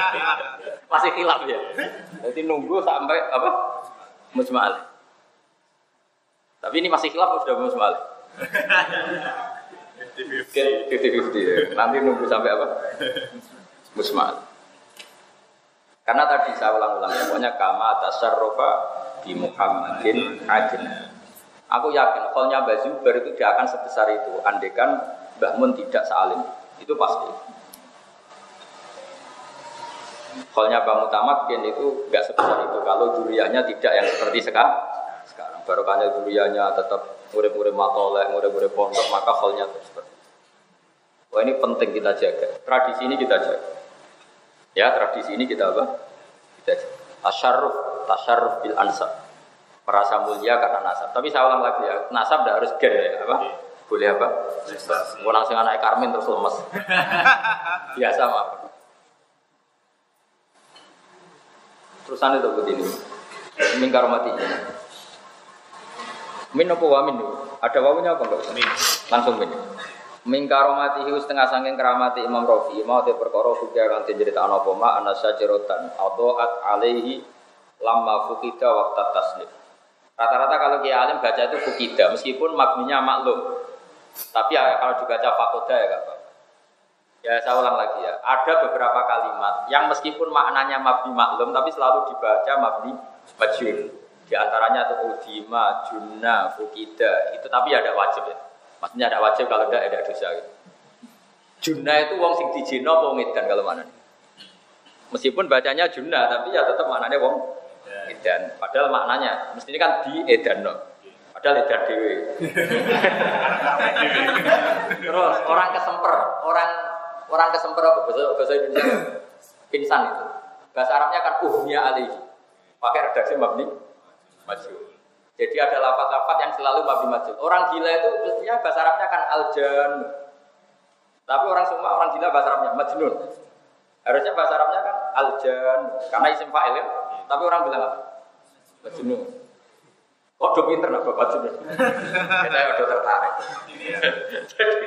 Masih hilaf ya. Jadi nunggu sampai apa? Musma Tapi ini masih hilaf sudah musma Fifty-fifty ya. Nanti nunggu sampai apa? Musma Karena tadi saya ulang-ulang ya, pokoknya kama tasarrufa di Muhammadin adina. Aku yakin kolnya Mbak Zubair itu dia akan sebesar itu. Andekan Mbah Mun tidak salim. Itu pasti. Kolnya Mbah Mutamakin itu nggak sebesar itu. Kalau duriannya tidak yang seperti sekarang. Sekarang barokahnya duriannya tetap murid-murid matolek, murid-murid pondok, maka kolnya terus itu. Wah ini penting kita jaga. Tradisi ini kita jaga. Ya tradisi ini kita apa? Kita jaga. Tasyarruf, tasyarruf bil ansab. Merasa mulia karena nasab. Tapi saya ulang lagi ya, nasab tidak harus gen ya, apa? Boleh apa? Mau langsung anak Karmin terus lemes. Biasa mah. Terusan itu begini. Mingkar mati. Min apa wa min? Ada wawunya apa enggak? Min. Langsung min. Mingkaro mati hiu setengah sangking keramati Imam Rafi mau te perkara sudah kan cerita apa ma cerotan at alaihi lama fukida waktu taslim. Rata-rata kalau kiai alim baca itu fukida meskipun maknanya maklum. Tapi ya, kalau dibaca fakoda ya apa. Ya saya ulang lagi ya. Ada beberapa kalimat yang meskipun maknanya mabni maklum tapi selalu dibaca mabni majhul. Di antaranya itu udima, junna, fukida. Itu tapi ada wajib ya. Maksudnya ada wajib kalau tidak ada dosa. Gitu. Junna itu wong sing dijino apa ngedan kalau mana Meskipun bacanya junna tapi ya tetap maknanya wong edan. Padahal maknanya mestinya kan di edan no. Padahal edan dewi. Terus orang kesemper, orang orang kesemper apa bahasa bahasa Indonesia? Pingsan itu. Bahasa Arabnya kan uhnya alihi. Pakai redaksi mabni maju. Jadi ada lafat-lafat yang selalu mabni majul. Orang gila itu mestinya bahasa Arabnya kan aljan. Tapi orang semua orang gila bahasa Arabnya majnun. Harusnya bahasa Arabnya kan aljan karena isim fa'il ya. Tapi orang bilang apa? Majnun. Kok do pinter lah bapak majnun. Kita udah tertarik. jadi,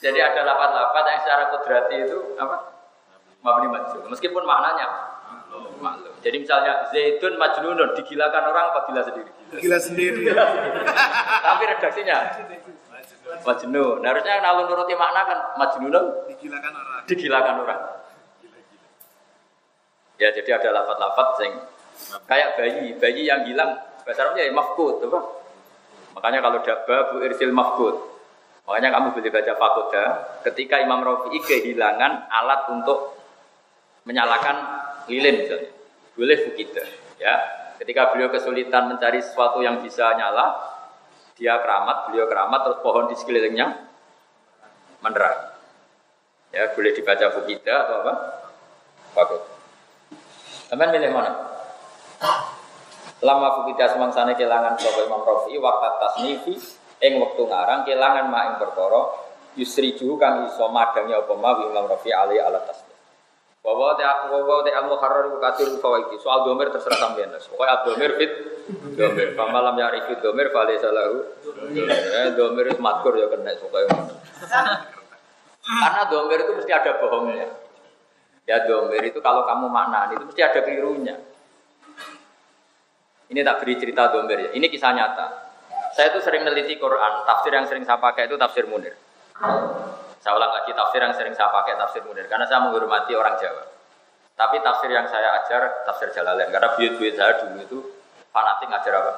jadi ada lafat-lafat yang secara kudrati itu apa? Mabni majul. Meskipun maknanya maklum. Jadi misalnya Zaitun Majnunun digilakan orang apa gila sendiri? Gila sendiri. Tapi redaksinya Majnun. Nah, harusnya kalau nuruti makna kan Majnunun digilakan orang. Digilakan orang. Ya jadi ada lafat-lafat sing kayak bayi, bayi yang hilang Bahasa Arabnya ya mafkud, apa? Makanya kalau ada babu irsil mafkud. Makanya kamu boleh baca fakoda ketika Imam Rafi'i kehilangan alat untuk menyalakan lilin misalnya. Boleh fukida. Ya, ketika beliau kesulitan mencari sesuatu yang bisa nyala, dia keramat, beliau keramat, terus pohon di sekelilingnya menerang. Ya, boleh dibaca fukida atau apa? Fakut. Teman milih mana? Lama fukida semangsane kelangan sapa Imam Rafi'i waktu tasnifi ing wektu ngarang kelangan mak ing perkara yusriju kang iso madangi apa ma Imam Rafi ali ala. Bahwa te bahwa te al muharrar ku katur fawaiti. Soal domir terserah sampean. Pokoke domir fit domir. Pamalam ya rifit domir fale salahu. Eh domir matkur ya kena pokoke. Karena domir itu mesti ada bohongnya. Ya domir itu kalau kamu maknani itu mesti ada kelirunya. Ini tak beri cerita domir ya. Ini kisah nyata. Saya itu sering meneliti Quran, tafsir yang sering saya pakai itu tafsir Munir. Saya ulang lagi tafsir yang sering saya pakai tafsir Munir karena saya menghormati orang Jawa. Tapi tafsir yang saya ajar tafsir Jalalain karena buyut-buyut saya dulu itu fanatik ngajar apa?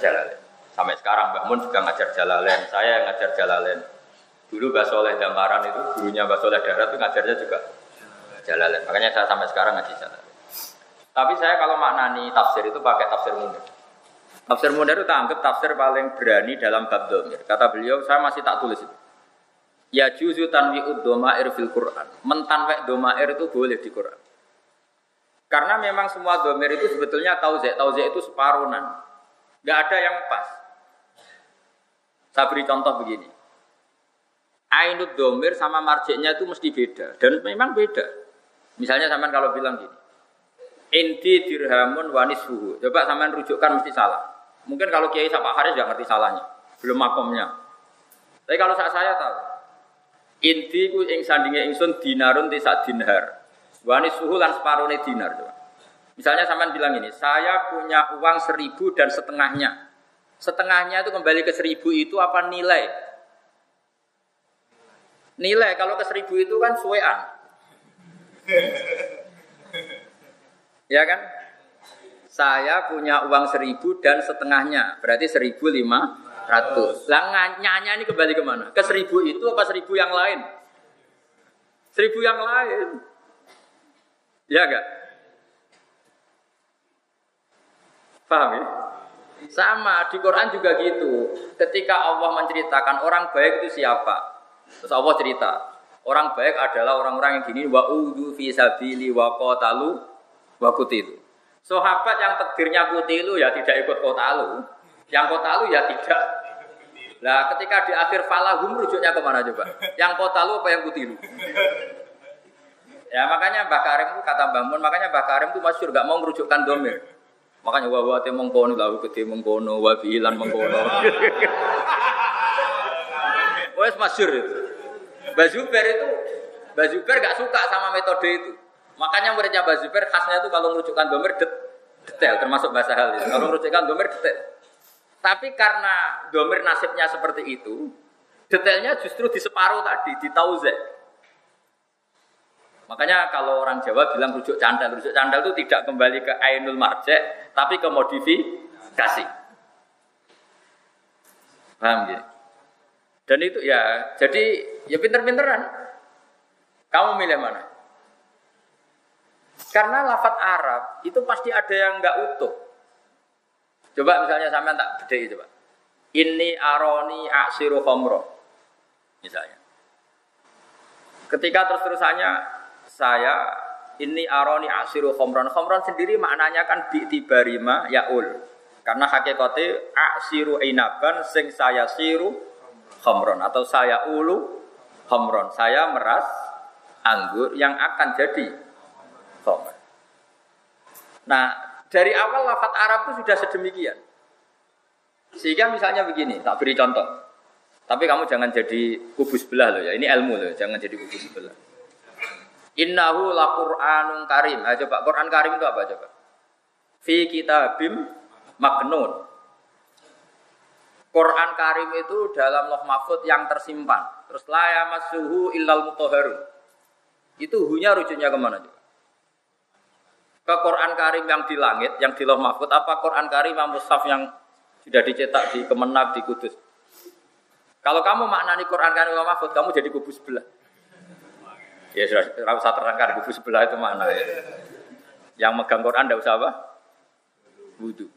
Jalalain. Sampai sekarang Mbak Mun juga ngajar Jalalain, saya yang ngajar Jalalain. Dulu Mbak Soleh Damaran itu, gurunya Mbak Soleh Darat itu ngajarnya juga Jalalain. Makanya saya sampai sekarang ngaji Jalalain. Tapi saya kalau maknani tafsir itu pakai tafsir Munir. Tafsir Munir itu anggap tafsir paling berani dalam bab domir. Kata beliau, saya masih tak tulis itu. Ya juzu tanwi'ud domair fil Quran. Mentanwek domair itu boleh di Quran. Karena memang semua domir itu sebetulnya tauzek. Tauzek itu separunan. Gak ada yang pas. Saya beri contoh begini. Ainud domir sama marjeknya itu mesti beda. Dan memang beda. Misalnya sampean kalau bilang gini. Inti dirhamun wanis suhu. Coba sampean rujukkan mesti salah. Mungkin kalau Kiai Sapa Haris nggak ngerti salahnya, belum makomnya. Tapi kalau saya, saya tahu, inti ku ing sandinge ingsun dinarun tisak dinar. Wani suhu lan separone dinar. Misalnya sampean bilang ini, saya punya uang seribu dan setengahnya. Setengahnya itu kembali ke seribu itu apa nilai? Nilai kalau ke seribu itu kan suwean. ya kan? saya punya uang seribu dan setengahnya, berarti seribu lima ratus. Lah nyanya ini kembali ke mana? Ke seribu itu apa seribu yang lain? Seribu yang lain. Ya enggak? Paham ya? Sama di Quran juga gitu. Ketika Allah menceritakan orang baik itu siapa? Terus Allah cerita, orang baik adalah orang-orang yang gini wa udu fi sabili wa qatalu wa kutilu. Sahabat yang takdirnya kutilu ya tidak ikut kota lu. Yang kota lu ya tidak. Nah ketika di akhir falahum rujuknya ke mana coba? Yang kota lu apa yang kutilu? Ya makanya Mbah Karim itu kata Mbah Mun, makanya Mbah Karim itu masyur gak mau merujukkan domir. Makanya wa wa te mengkono lahu gede mengkono wa bilan mengkono. Wes masyur itu. Mbah Zubair itu Mbah Zubair gak suka sama metode itu. Makanya muridnya Mbak Zubair khasnya itu kalau merucukkan domir det detail, termasuk bahasa hal itu. Kalau merucukkan domir detail. Tapi karena domir nasibnya seperti itu, detailnya justru di separuh tadi, di tauze. Makanya kalau orang Jawa bilang rujuk candal, rujuk candal itu tidak kembali ke ainul marjek, tapi ke modifikasi. Paham ya? Dan itu ya, jadi ya pinter-pinteran. Kamu milih mana? Karena lafat Arab itu pasti ada yang nggak utuh. Coba misalnya sampean tak beda coba. Ini aroni aksiru khomro. Misalnya. Ketika terus-terusannya saya ini aroni aksiru khomron. Khomron sendiri maknanya kan bi'tibarima yaul. Karena hakikatnya aksiru inaban sing saya siru khomron. Atau saya ulu khomron. Saya meras anggur yang akan jadi khomer. Nah, dari awal lafat Arab itu sudah sedemikian. Sehingga misalnya begini, tak beri contoh. Tapi kamu jangan jadi kubus sebelah loh ya. Ini ilmu loh, jangan jadi kubus sebelah. Innahu la Qur'anun karim. Ayo coba Quran karim itu apa coba? Fi kitabim maknun. Quran karim itu dalam loh mahfud yang tersimpan. Terus la yamassuhu illal mutahharun. Itu hunya rujuknya ke mana coba? Ke Quran Karim yang di langit, yang di Loh Mahfud, apa Quran Karim yang mushaf yang sudah dicetak di Kemenag di Kudus? Kalau kamu maknani Quran Karim Loh Mahfud, kamu jadi kubu sebelah. Ya sudah, tidak usah terangkan kubu sebelah itu mana ya. Yang megang Quran tidak usah apa? Wudhu.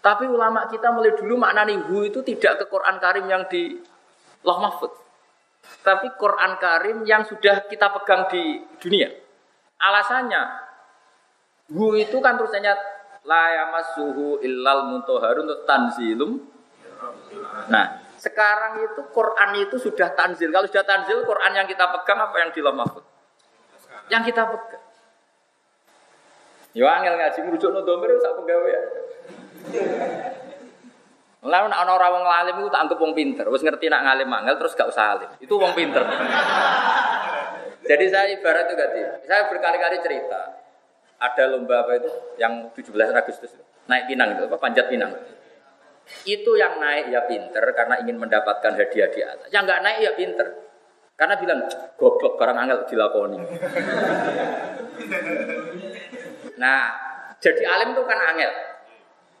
Tapi ulama kita mulai dulu maknani hu itu tidak ke Quran Karim yang di Loh Mahfud. Tapi Quran Karim yang sudah kita pegang di dunia. Alasannya, hu itu kan tulisannya la suhu illal muntoharun tanzilum. Nah, sekarang itu Quran itu sudah tanzil. Kalau sudah tanzil, Quran yang kita pegang apa yang di Mahfud? Yang kita pegang. Yo angel ngaji merujuk no domir sak ya. Lalu nak orang orang ngalim itu tak anggap wong pinter. Wes ngerti nak ngalim angel terus gak usah alim. Itu wong pinter. Jadi saya ibarat itu ganti. Saya berkali-kali cerita. Ada lomba apa itu yang 17 Agustus naik pinang itu apa panjat pinang itu yang naik ya pinter karena ingin mendapatkan hadiah di atas. Yang nggak naik ya pinter. Karena bilang goblok barang angel dilakoni. nah, jadi alim itu kan angel.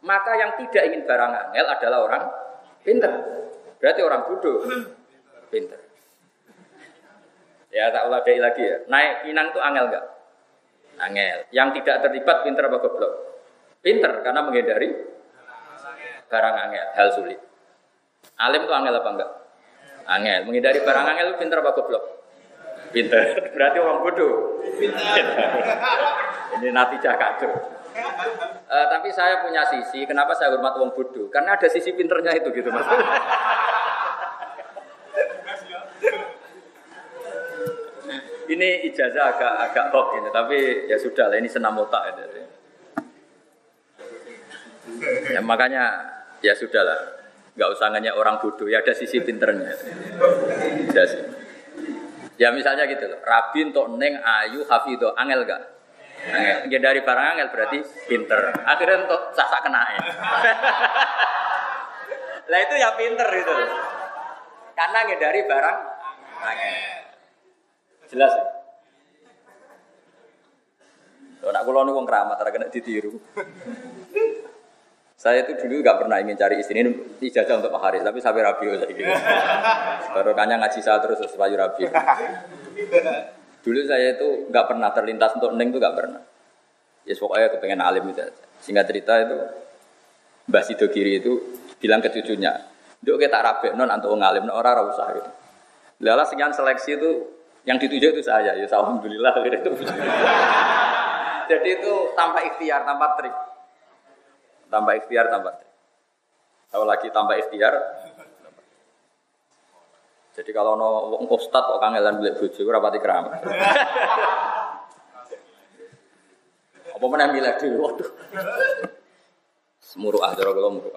Maka yang tidak ingin barang angel adalah orang pinter. Berarti orang bodoh. Pinter. Ya tak ulah lagi ya. Naik pinang itu angel enggak? Angel. Yang tidak terlibat pinter apa goblok? Pinter karena menghindari barang angel, hal sulit. Alim tuh angel apa enggak? Angel. Menghindari barang angel itu pinter apa goblok? Pinter. Berarti orang bodoh. Pinter. Ini natijah kacau. Uh, tapi saya punya sisi, kenapa saya hormat orang bodoh? Karena ada sisi pinternya itu gitu mas. ini ijazah agak agak hoax ini, tapi ya sudah lah ini senam otak ya. ya makanya ya sudahlah nggak usah nanya orang bodoh ya ada sisi pinternya. Ya, ya misalnya gitu loh. Rabi untuk neng ayu hafido angel gak angel. Ya, dari barang angel berarti pinter. Akhirnya untuk sasak kena ya. Lah itu ya pinter itu karena dari barang angel jelas ya? Kalau keramat, kena ditiru. Saya itu dulu nggak pernah ingin cari istri ini ijazah untuk Pak Haris, tapi sampai rabi saya gitu. Baru kanya ngaji saya terus supaya rabi. Dulu saya itu nggak pernah terlintas untuk neng itu nggak pernah. Ya pokoknya kepengen alim itu. Singkat cerita itu Mbah Sido Kiri itu bilang ke cucunya, Duk kita rabe non untuk ngalim, orang ora usah gitu. Lala sekian seleksi itu yang dituju itu saya, ya alhamdulillah gitu. Jadi itu tanpa ikhtiar, tanpa trik. Tambah ikhtiar, tambah Kalau lagi tambah ikhtiar. Jadi kalau no wong ustad kok kangelan beli bojo ora pati keramat. Apa meneh milih dhewe waduh. Semuru ahdara kula muru.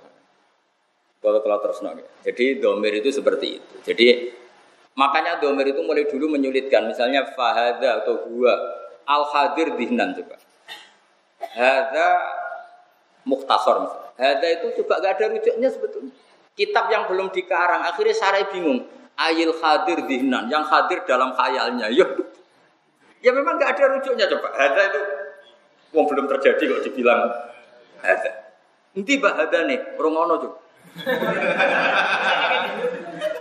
Kalau kalau terus no. Jadi domir itu seperti itu. Jadi makanya domir itu mulai dulu menyulitkan. Misalnya fahada atau gua al hadir dihnan coba. Hada mukhtasar misalnya. Hada itu coba gak ada rujuknya sebetulnya. Kitab yang belum dikarang, akhirnya Sarai bingung. Ayil hadir dihnan, yang hadir dalam khayalnya. Ya, ya memang gak ada rujuknya coba. Hada itu belum terjadi kok dibilang hada. Nanti bah hada nih, rongono coba.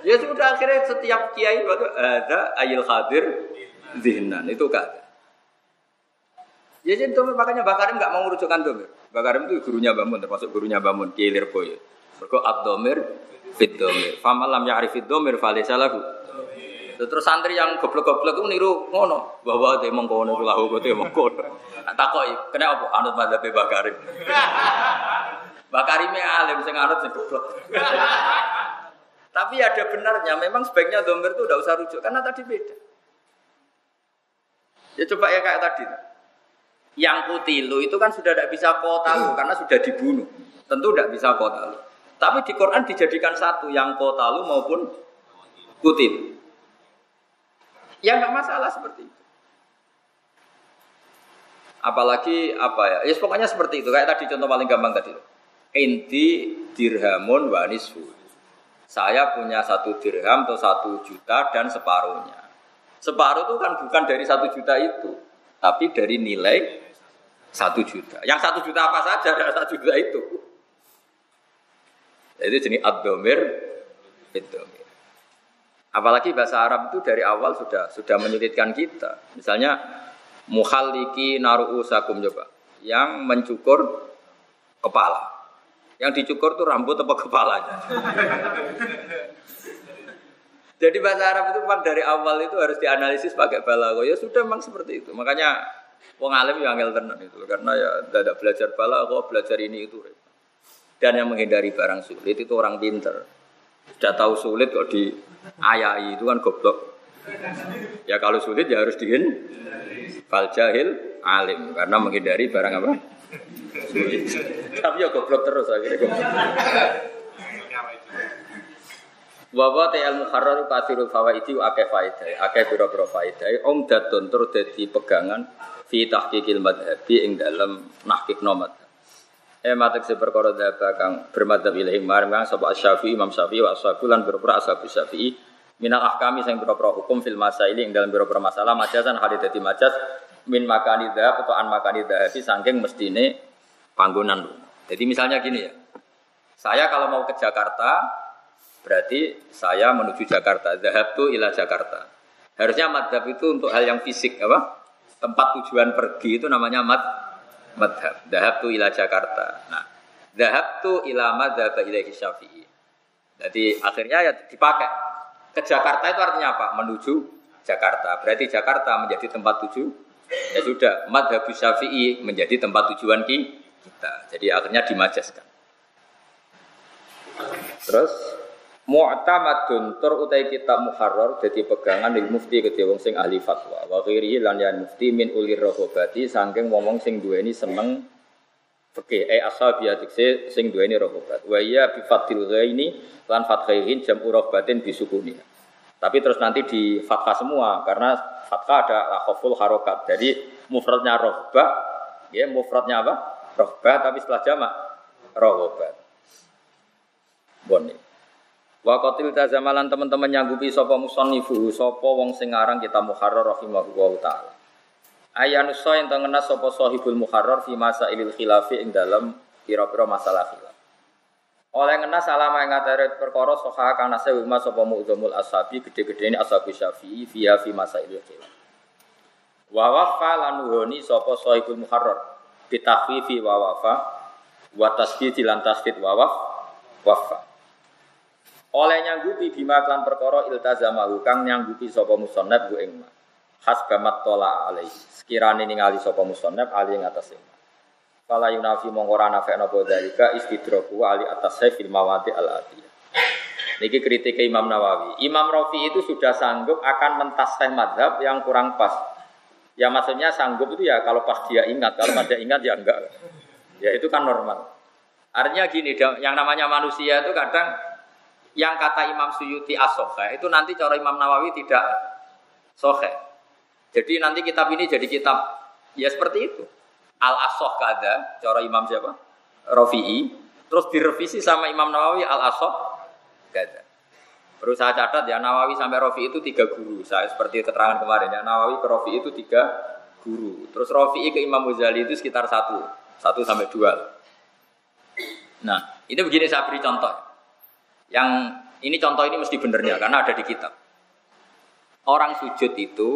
Ya sudah akhirnya setiap kiai waktu ada ayil hadir dihnan itu gak ada. Ya jadi domir makanya Bakarim nggak mau merujukkan domir. Bakarim itu gurunya Bamun termasuk gurunya Bamun Kiai Lirboyo. Mergo ad-domir fit domir. Famalam ya'rif fit domir falaysa lahu. Terus santri yang goblok-goblok itu niru ngono bahwa dia mengkono itu lahu kote mengkono. Takoi kena apa anut madzhab Bakarim. Bakarime alim sing anut sing goblok. Tapi ada benarnya, memang sebaiknya domir itu udah usah rujuk karena tadi beda. Ya coba ya kayak tadi. Yang kutilu itu kan sudah tidak bisa kotalu karena sudah dibunuh. Tentu tidak bisa kotalu. Tapi di Quran dijadikan satu yang kotalu maupun kutil. Ya nggak masalah seperti itu. Apalagi apa ya? Ya pokoknya seperti itu. Kayak tadi contoh paling gampang tadi. Inti dirhamun wa Saya punya satu dirham atau satu juta dan separuhnya. Separuh itu kan bukan dari satu juta itu, tapi dari nilai satu juta. Yang satu juta apa saja ada satu juta itu. Jadi jenis ad-domir, Apalagi bahasa Arab itu dari awal sudah sudah menyulitkan kita. Misalnya muhalliki naru'u sakum coba. Yang mencukur kepala. Yang dicukur tuh rambut apa kepalanya. Jadi bahasa Arab itu memang dari awal itu harus dianalisis pakai balago. Ya sudah memang seperti itu. Makanya wong alim yang angel tenan itu karena ya tidak belajar balago, belajar ini itu. Dan yang menghindari barang sulit itu orang pinter. Sudah tahu sulit kok di ayai itu kan goblok. Ya kalau sulit ya harus dihin fal jahil alim karena menghindari barang apa? Tapi ya goblok terus akhirnya goblok. Wawa te al muharrar kathiru fawaidi wa akeh faedah, akeh pira-pira faedah. Om datun tur dadi pegangan fi tahqiqil madhabi ing dalem nahqiq nomad. Eh matek se perkara dhaba kang bermadhab ilahi marang sapa Syafi'i Imam Syafi'i wa ashabu lan pira-pira ashabu Syafi'i minal ahkami sing pira-pira hukum fil masaili ing dalem pira-pira masalah majasan hal dadi majas min makani dhab atau an makani dhahabi saking mestine panggonan. Jadi misalnya gini ya. Saya kalau mau ke Jakarta, Berarti saya menuju Jakarta. Zahab tuh ilah Jakarta. Harusnya madhab itu untuk hal yang fisik apa? Tempat tujuan pergi itu namanya mad madhab. Zahab tuh ilah Jakarta. Nah, zahab tuh ilah madhab ilahi syafi'i. Jadi akhirnya ya dipakai. Ke Jakarta itu artinya apa? Menuju Jakarta. Berarti Jakarta menjadi tempat tuju. Ya sudah, madhab syafi'i menjadi tempat tujuan kita. Jadi akhirnya dimajaskan. Terus Mu'tamadun tur utai kitab muharrar jadi pegangan lil mufti ke wong sing ahli fatwa wa ghairi lan yan mufti min ulir rohobati saking wong sing duweni seneng fikih eh ashabi atikse sing duweni rohobat wa iya bi fatil ghaini lan fathaihin jam rohbatin bisukuni tapi terus nanti di fathah semua karena fathah ada lakhoful harokat jadi mufradnya rohba ya mufradnya apa rohba tapi setelah jamak rohobat bon Wa qatil tazamalan teman-teman nyanggupi sapa musannifu sapa wong sing aran kita muharrar rahimahullah taala. Ayanusa yang tengena sapa sahibul muharrar fi masa ilil khilafi ing dalam pira-pira masalah khilaf. Oleh ngena salama ing ngatere perkara soha kana sewu mas sapa mu'dzamul ashabi gede-gede ini ashabi syafi'i fiha fi masa ilil khilaf. Wa wafa lan nuhoni sapa sahibul muharrar. Bitahfifi wa wafa wa tasdid lan tasdid wa wafa. Oleh nyanggupi bima klan perkara iltazamahu kang nyanggupi sapa musannaf bu ing hasbamat tola alaihi. Sekirane ningali sapa musannaf ali ing atas ing Fala yunafi mongkora nafe nopo dalika istidraku ali atas fil mawati al. Niki kritik Imam Nawawi. Imam Rafi itu sudah sanggup akan mentaseh madhab yang kurang pas. Ya maksudnya sanggup itu ya kalau pas dia ingat, kalau pada ingat ya enggak. Ya itu kan normal. Artinya gini, yang namanya manusia itu kadang yang kata Imam Suyuti asohe itu nanti cara Imam Nawawi tidak sohe. Jadi nanti kitab ini jadi kitab ya seperti itu. Al asoh kada cara Imam siapa? Rofi'i. Terus direvisi sama Imam Nawawi al asoh kada. Perlu saya catat ya Nawawi sampai Rofi itu tiga guru. Saya seperti keterangan kemarin ya Nawawi ke Rofi itu tiga guru. Terus Rofi ke Imam Ghazali itu sekitar satu, satu sampai dua. Nah ini begini saya beri contoh. Yang ini contoh ini mesti benernya karena ada di kitab. Orang sujud itu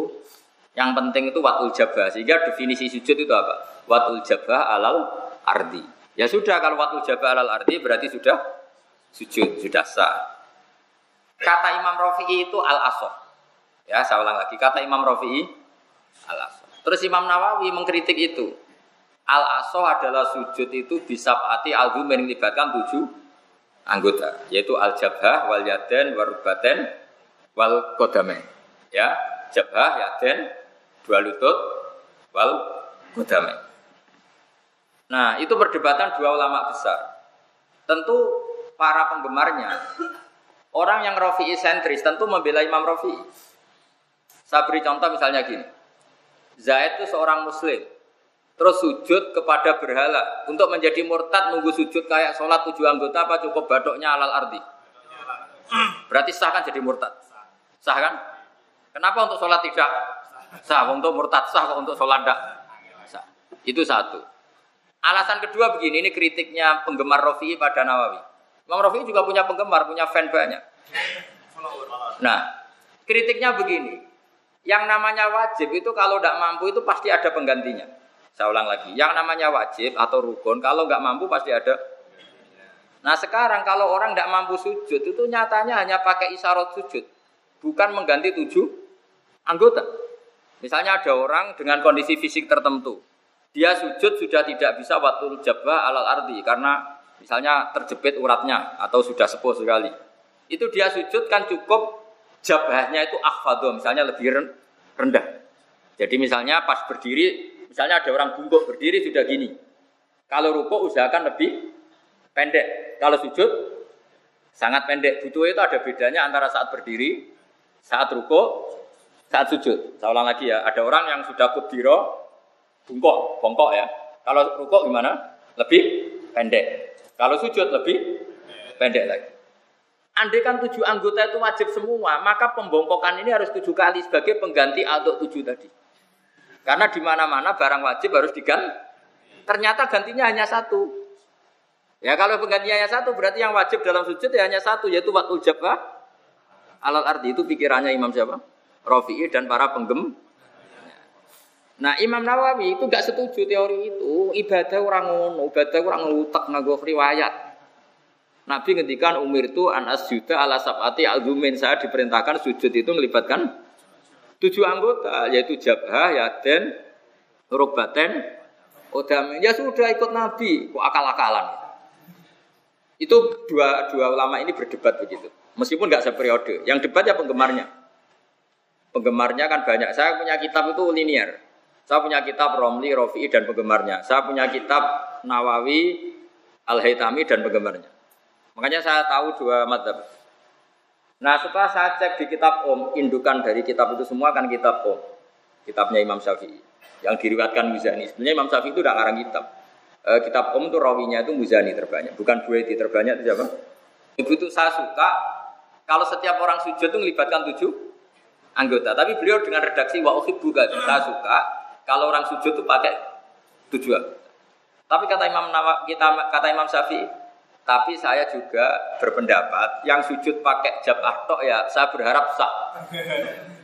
yang penting itu watul jabah. Sehingga definisi sujud itu apa? Watul jabah alal ardi. Ya sudah kalau watul jabah alal ardi berarti sudah sujud, sudah sah. Kata Imam Rafi'i itu al asoh. Ya, saya ulang lagi. Kata Imam Rafi'i al asoh. Terus Imam Nawawi mengkritik itu. Al asoh adalah sujud itu bisa arti al melibatkan tujuh anggota yaitu al jabhah wal yaden warubaten wal kodame ya jabhah yaden dua lutut wal kodame nah itu perdebatan dua ulama besar. Tentu para penggemarnya orang yang Rafi'i sentris tentu membela Imam Rafi'i. Saya beri contoh misalnya gini. Zaid itu seorang muslim terus sujud kepada berhala untuk menjadi murtad nunggu sujud kayak sholat tujuh anggota apa cukup badoknya alal arti berarti sah kan jadi murtad? Sah kan? Kenapa untuk sholat tidak sah untuk murtad sah untuk sholat tidak sah itu satu Alasan kedua begini, ini kritiknya penggemar Rofi pada Nawawi. Imam Rofi juga punya penggemar, punya fan banyak. Nah, kritiknya begini. Yang namanya wajib itu kalau tidak mampu itu pasti ada penggantinya. Saya ulang lagi, yang namanya wajib atau rukun kalau nggak mampu pasti ada. Nah sekarang kalau orang tidak mampu sujud itu nyatanya hanya pakai isyarat sujud, bukan mengganti tujuh anggota. Misalnya ada orang dengan kondisi fisik tertentu, dia sujud sudah tidak bisa waktu jabah alal ardi karena misalnya terjepit uratnya atau sudah sepuh sekali. Itu dia sujud kan cukup jabahnya itu akhfadho, misalnya lebih rendah. Jadi misalnya pas berdiri, misalnya ada orang bungkuk berdiri sudah gini. Kalau ruko usahakan lebih pendek. Kalau sujud sangat pendek. Butuh itu ada bedanya antara saat berdiri, saat ruko, saat sujud. Saya ulang lagi ya, ada orang yang sudah kudiro, bungkuk, bongkok ya. Kalau ruko gimana? Lebih pendek. Kalau sujud lebih pendek lagi. Andai kan tujuh anggota itu wajib semua, maka pembongkokan ini harus tujuh kali sebagai pengganti untuk tujuh tadi. Karena di mana-mana barang wajib harus diganti. Ternyata gantinya hanya satu. Ya kalau penggantinya hanya satu, berarti yang wajib dalam sujud ya hanya satu, yaitu waktu jabah alal arti itu pikirannya Imam siapa? Rafi'i dan para penggem. Nah Imam Nawawi itu gak setuju teori itu. Ibadah orang ngono, ibadah orang ngutak nganggo riwayat. Nabi ngendikan umir itu an asjuda ala sabati azumin saya diperintahkan sujud itu melibatkan tujuh anggota yaitu jabah, yaden, rukbaten, odam. Ya sudah ikut Nabi, kok akal-akalan. Itu dua dua ulama ini berdebat begitu. Meskipun nggak seperiode. Yang debat ya penggemarnya. Penggemarnya kan banyak. Saya punya kitab itu linier. Saya punya kitab Romli, Rofi'i dan penggemarnya. Saya punya kitab Nawawi, Al-Haytami dan penggemarnya. Makanya saya tahu dua madhab. Nah setelah saya cek di kitab Om, indukan dari kitab itu semua kan kitab Om. Kitabnya Imam Syafi'i. Yang diriwatkan Muzani. Sebenarnya Imam Syafi'i itu udah ngarang kitab. E, kitab Om itu rawinya itu Muzani terbanyak. Bukan Buaiti terbanyak itu siapa? Ibu itu saya suka kalau setiap orang sujud itu melibatkan tujuh anggota. Tapi beliau dengan redaksi wa bukan. Saya suka kalau orang sujud itu pakai tujuh Tapi kata Imam Nawawi, kita kata Imam Syafi'i, tapi saya juga berpendapat yang sujud pakai jab ahtok ya saya berharap sah.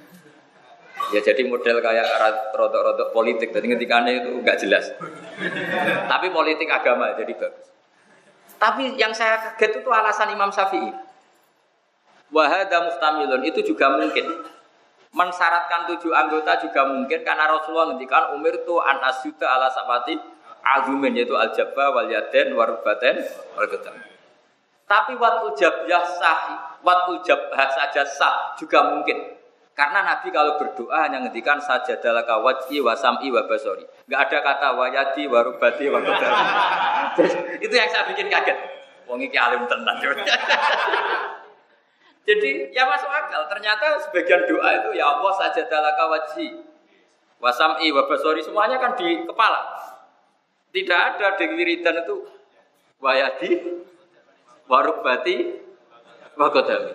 Ya jadi model kayak rodok-rodok politik, jadi ngetikane itu nggak jelas. Tapi politik agama jadi bagus. Tapi yang saya kaget itu alasan Imam Syafi'i. Wahada mustamilun itu juga mungkin. Mensyaratkan tujuh anggota juga mungkin karena Rasulullah ngendikan umir itu an asyuda ala sabati azumin yaitu al jabba wal yaden warubaten wal Tapi waktu jabah sah, waktu jabah saja sah juga mungkin. Karena Nabi kalau berdoa hanya ngendikan saja dalam wajhi wa sam'i wa basori. Enggak ada kata wayadi wa rubati wa Itu yang saya bikin kaget. Wong iki alim tenan. Jadi ya masuk akal. Ternyata sebagian doa itu ya Allah saja dalam wajhi wa sam'i wa basori semuanya kan di kepala. Tidak ada di wiridan itu wayadi, warubati, wagodami.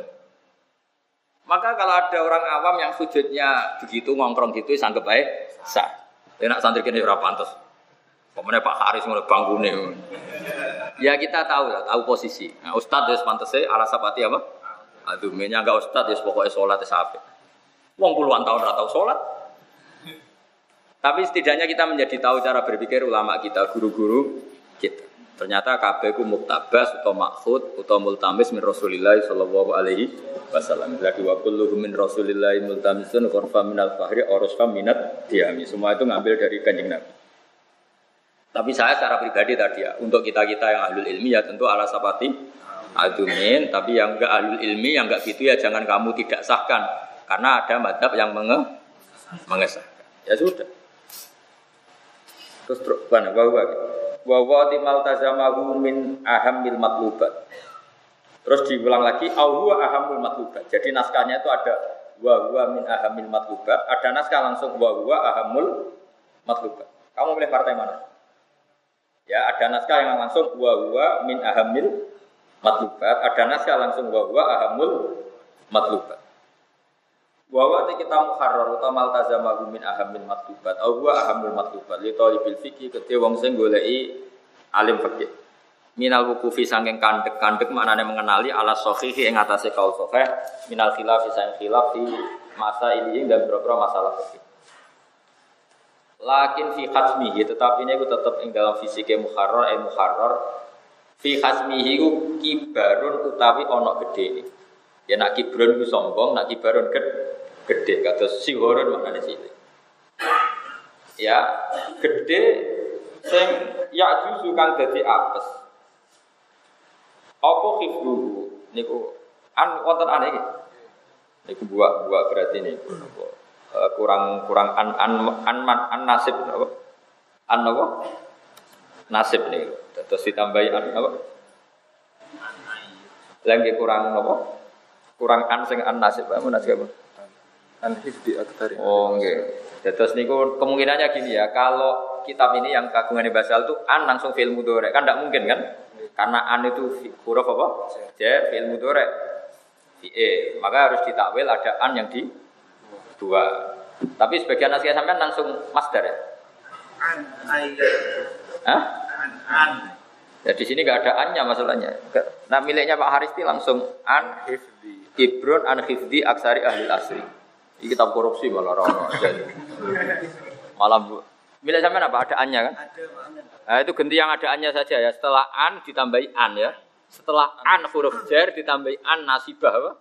Maka kalau ada orang awam yang sujudnya begitu ngongkrong gitu, sanggup baik sah. Enak santri kini berapa pantas. Pemenang Pak Haris mulai bangun Ya kita tahu ya, tahu posisi. Nah, Ustadz ya pantasnya ala sapati apa? Aduh, minyak enggak Ustadz ya pokoknya sholat ya sampai. Wong puluhan tahun atau sholat, tapi setidaknya kita menjadi tahu cara berpikir ulama kita, guru-guru kita. Ternyata KB ku muktabas atau maksud atau multamis min Rasulillah sallallahu alaihi wasallam. Lagi wa kulluhu min Rasulillah multamisun korfa min al-fahri orosfa minat diami. Semua itu ngambil dari kanjeng Nabi. Tapi saya secara pribadi tadi ya, untuk kita-kita yang ahlul ilmi ya tentu ala sapati adumin, tapi yang enggak ahlul ilmi, yang enggak gitu ya jangan kamu tidak sahkan. Karena ada madhab yang menge mengesahkan. Ya sudah. Terus mana bahwa bahwa timal tazamahu min ahamil matlubat. Terus diulang lagi huwa ahamul matlubat. Jadi naskahnya itu ada wa huwa min ahamil matlubat, ada naskah langsung wa huwa ahamul matlubat. Kamu pilih partai mana? Ya, ada naskah yang langsung wa huwa min ahamil matlubat, ada naskah langsung wa huwa ahamul matlubat. Wa kita muharrar utawa maltazama min ahamil matlubat. Au huwa ahamul matlubat li talibil fikih kedhe wong sing goleki alim fikih. Minal wukufi sangking kandek-kandek maknanya mengenali ala sohihi yang atasnya kau soheh minal khilaf sang khilaf di masa ini dan beberapa masalah fikih. Lakin fi khasmihi tetapi ini aku tetap ing dalam fisiknya muharrar eh muharrar fi khasmihi ku kibarun utawi gede ini. Ya nak kibrun ku sombong, nak kibarun gede gede kata sihorun maknanya sih ya gede sing ya juzu kang dadi apes. Apa khifdu? Niku an wonten an iki? Niku buak buak berarti niku uh, kurang kurang an an an, an, an nasib apa an apa nasib niku terus ditambahi an apa lagi kurang apa kurang an sing an nasib apa nasib apa an hifdi aktsari oh nggih Terus niku kemungkinannya gini ya, kalau kitab ini yang kagungan basal itu an langsung film mudore kan tidak mungkin kan? Karena an itu huruf apa? J film mudore. E, maka harus ditakwil ada an yang di dua. Tapi sebagian nasihat sampean langsung master ya. An ay. Hah? An. Ya di sini nggak ada annya masalahnya. Nah miliknya Pak Haristi langsung an Hifdi. Ibron an hifdi aksari ahli asri. Ini kitab korupsi malah rono aja. Malah bu. Bila sampean apa kan? Ada banget. Nah, itu ganti yang adaannya saja ya. Setelah an ditambahi an ya. Setelah an huruf jar ditambahi an nasibah apa?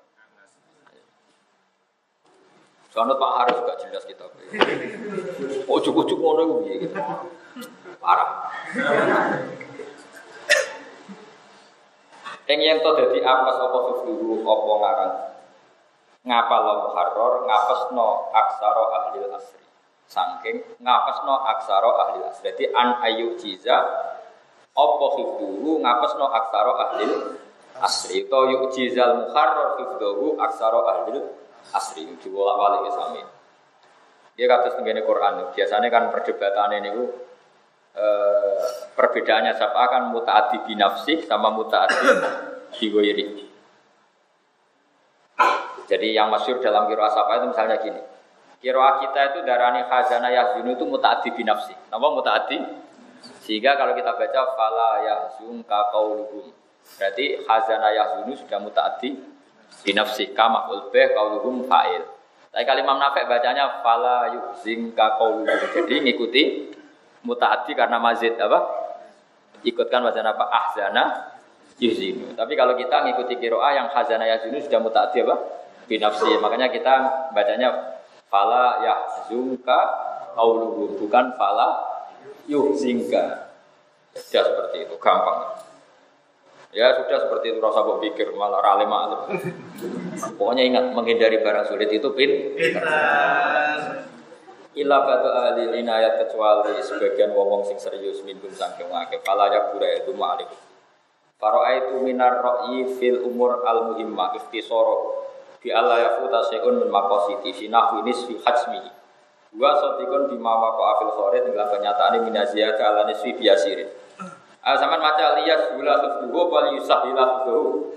Soalnya Pak Haris juga jelas kita. Oh cukup cukup ngono gitu. Parah. Yang yang to dadi apes apa hifdhu apa ngarang? Ngapal muharrar ngapesno aksara ahli asri. Saking ngapesno aksara ahli asri. Jadi an ayu jiza apa hifdhuhu ngapesno aksara ahli asri. Itu yuk jizal muharrar hifdhuhu aksara ahli asri. Diwolak balik sami. Dia kata sebagai Quran. Biasanya kan perdebatan ini bu eh, perbedaannya siapa kan mutaati binafsih sama mutaati biwiri jadi yang masyur dalam kiro asapa itu misalnya gini. Kiro kita itu darani khazana yahzunu itu mutaati binafsi. Nama mutaati? Sehingga kalau kita baca fala yahzun ka qauluhum. Berarti khazana yahzunu sudah mutaati binafsi. Kama ulbeh qauluhum fa'il. Tapi kalau Imam Nafek bacanya fala yuhzin ka qauluhum. Jadi ngikuti mutaati karena mazid apa? Ikutkan wazan apa? Ahzana yuhzinu. Tapi kalau kita ngikuti kiroa yang khazana yahzunu sudah mutaati apa? binafsi. Makanya kita bacanya fala yahzunka qauluhum bukan fala yuhzinka. Ya seperti itu, gampang. Ya sudah seperti itu rasa kok pikir malah rale malam. Pokoknya ingat menghindari barang sulit itu pin. Ila batu ahli inayat kecuali sebagian wong sing serius minum sangking wake ya pura itu. Faro'a itu minar ro'i fil umur al muhimmah iftisoro bi Allah ya futa seun min makositi fi nahwi nisfi hajmi. Wa sotikun di mama ko afil khorit dalam kenyataan ini minazia ke ala nisfi biasirin. Ah zaman maca liyas gula hifduhu wal yusahila hifduhu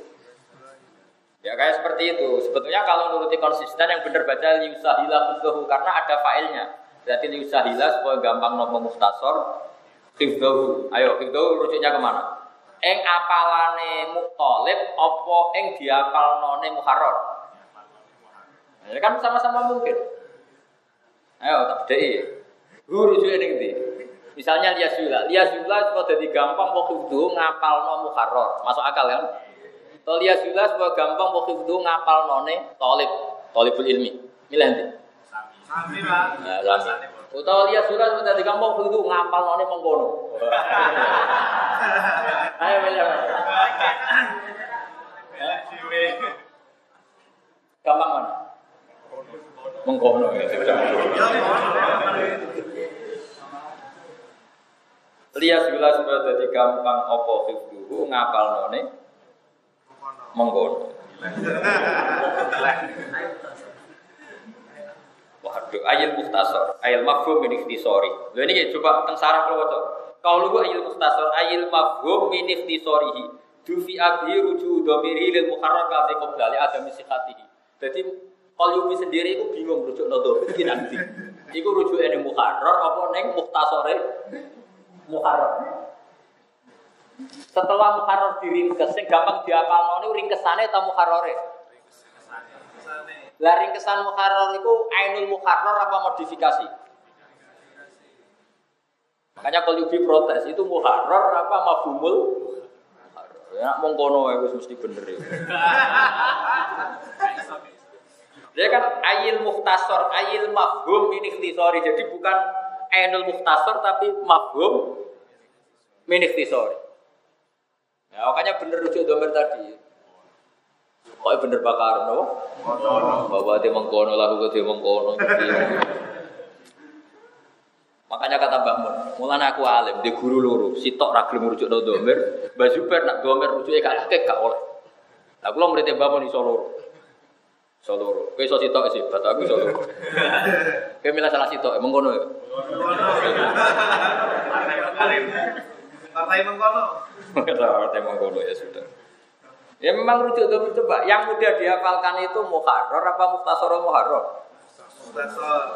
ya kayak seperti itu sebetulnya kalau nuruti konsisten yang benar baca liyusahila hifduhu karena ada failnya berarti liyusahila supaya gampang nopo mustasor hifduhu ayo hifduhu rujuknya ke mana eng apalane muktalib apa eng diapalnone muharrar Ya kan sama-sama mungkin. Ayo tak bedai. Guru juga ning ndi? Misalnya liasula, liasula kok jadi gampang kudu ngapal no muharrar. Masuk akal kan? To liasula kok gampang kok kudu ngapal none tolib, tolibul ilmi. Milih ndi? Sami. Nah. Utawa liasula kok jadi gampang kok kudu ngapal none mengkono. Ayo milih. Gampang mana? Mengkono ya. Lihat bila supaya jadi gampang opo hifduhu ngapal none mengkono. Waduh, ayat muhtasor, ayat mafhum min ikhtisori. Lho ini coba teng sarah kalau waca. Kau lu ayat muhtasor, ayat mafhum min ikhtisorihi. Dufi abhi ruju domiri lil muharrar kati qoblali adami sihatihi. Jadi kalau Yubi sendiri itu bingung rujuk nodo ini nanti. Iku rujuk ini muharrar apa neng muhtasore muharrar. Setelah muharrar diringkes, sing gampang diapalno niku ringkesane ta muharrare? Lah ringkesan muharrar itu ainul muharrar apa modifikasi? Makanya kalau Yubi protes itu muharrar apa mafhumul? muharrar. Ya mong kono ya wis mesti bener ya. Dia kan ayil muhtasor, ayil mafhum min ikhtisori. Jadi bukan ainul muhtasor tapi mafhum min ikhtisori. Ya, makanya bener rujuk domber tadi. Kok bener bakar no? Bahwa dia mengkono lagu dia mengkono. Makanya kata Mbah Mun, mulane aku alim, di guru loro, sitok ra gelem rujuk no domber, Mbah Zubair nak domber rujuke gak akeh gak oleh. Lah kula murid Mbah Mun iso loro. Iso loro. Kowe iso sitok sih, batu aku iso loro. Kowe milih salah sitok, mengkono ya. Partai mengkono. Partai mengkono ya sudah. Ya memang rujuk domber coba, yang mudah dihafalkan itu muharrar apa muhtasar muharrar? Muhtasar.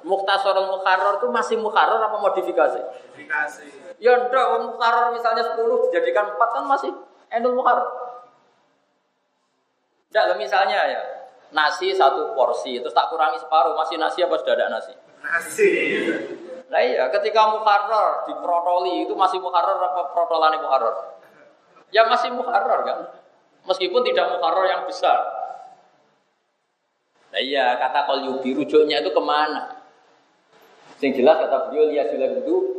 Muhtasar muharrar itu masih muharrar apa modifikasi? Dikasih. Ya ndak, muharrar misalnya 10 dijadikan 4 kan masih endul muharrar. Ndak, lah misalnya ya, nasi satu porsi, terus tak kurangi separuh, masih nasi apa sudah ada nasi? Nasi. Nah iya, ketika muharrar diprotoli itu masih muharrar apa protolane muharrar? Ya masih muharrar kan? Meskipun tidak muharrar yang besar. Nah iya, kata kol yubi rujuknya itu ke mana? Sing jelas kata beliau lihat jelas itu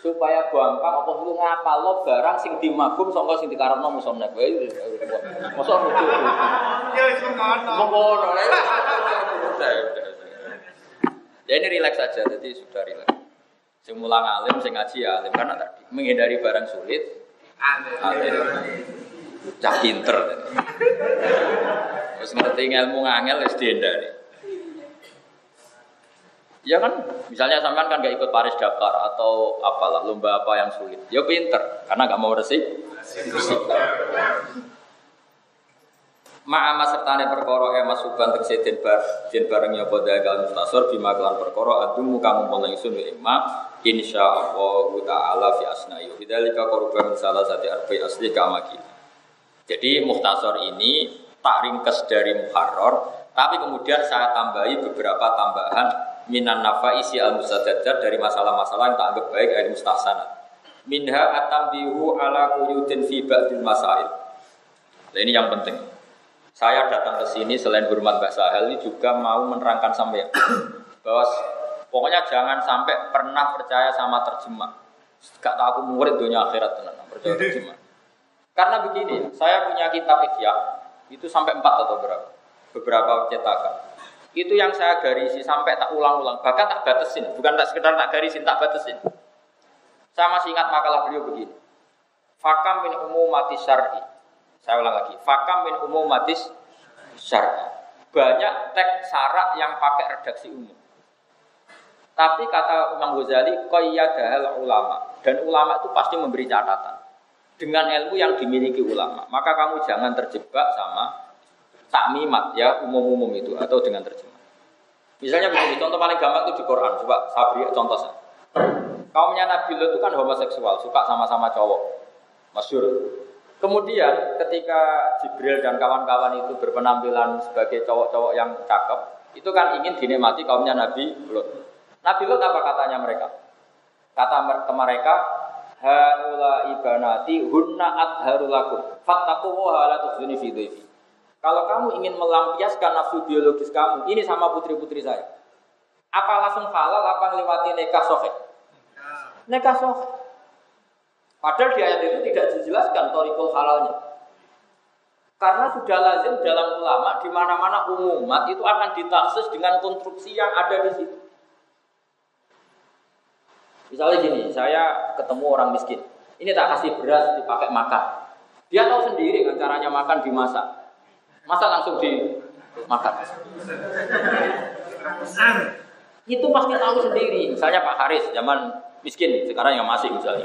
supaya gampang apa itu ngapal lo barang sing dimagum sangka sing dikarepno musonne kowe mosok rujuk Ya wis mengkono. mengkono ya ya ini rileks saja jadi sudah rileks sing mulang alim sing ngaji ya alim. Karena tadi menghindari barang sulit. Alim. Cah pinter. Terus ngerti ilmu ngangel wis dihindari Ya kan, misalnya sampean kan gak ikut Paris Dakar atau apalah lomba apa yang sulit. Ya pinter, karena gak mau resik. Ma'ama sertane perkara e masukan tegese den bar den bareng ya padha kal mustasor bima kelan perkara adumu kamu mulai ingsun insyaallah taala fi asna'i bidzalika qurban min salah sati arba'i asli kama kita. Jadi muhtasor ini tak ringkes dari muharrar tapi kemudian saya tambahi beberapa tambahan minan nafa isi al mustajad dari masalah-masalah yang tak anggap baik al mustahsanat. Minha atambihu ala quyudin fi ba'dil masail. Nah, ini yang penting. Saya datang ke sini selain hormat Mbak Sahel ini juga mau menerangkan sampai bahwa pokoknya jangan sampai pernah percaya sama terjemah. Gak tahu aku murid dunia akhirat tenan percaya terjemah. Karena begini, saya punya kitab Ihya itu sampai empat atau berapa? Beberapa cetakan. Itu yang saya garisi sampai tak ulang-ulang, bahkan tak batasin, bukan tak sekedar tak garisin, tak batasin. Saya masih ingat makalah beliau begini. Fakam min umumati syar'i saya ulang lagi. Fakam min umumatis syar'i. Banyak teks syarak yang pakai redaksi umum. Tapi kata Imam Ghazali, qayyadahal ulama. Dan ulama itu pasti memberi catatan. Dengan ilmu yang dimiliki ulama. Maka kamu jangan terjebak sama takmimat ya umum-umum itu atau dengan terjemah. Misalnya begini, contoh paling gampang itu di Quran. Coba saya beri contoh saya. Kaumnya Nabi Lot itu kan homoseksual, suka sama-sama cowok. Masyur. Kemudian ketika Jibril dan kawan-kawan itu berpenampilan sebagai cowok-cowok yang cakep, itu kan ingin dinikmati kaumnya Nabi Lot. Nabi Lot apa katanya mereka? Kata ke mereka, Haula ibanati hunna adharulakum fattaquwa la tukhzuni fi dhaifi. Kalau kamu ingin melampiaskan nafsu biologis kamu, ini sama putri-putri saya. Apa langsung halal, apa ngelewati nikah soheh? Nikah soheh. Padahal di ayat itu tidak dijelaskan torikul halalnya. Karena sudah lazim dalam ulama di mana-mana umumat itu akan ditaksis dengan konstruksi yang ada di situ. Misalnya gini, saya ketemu orang miskin. Ini tak kasih beras dipakai makan. Dia tahu sendiri kan caranya makan dimasak. Masa langsung dimakan. Itu pasti tahu sendiri. Misalnya Pak Haris zaman miskin sekarang yang masih misalnya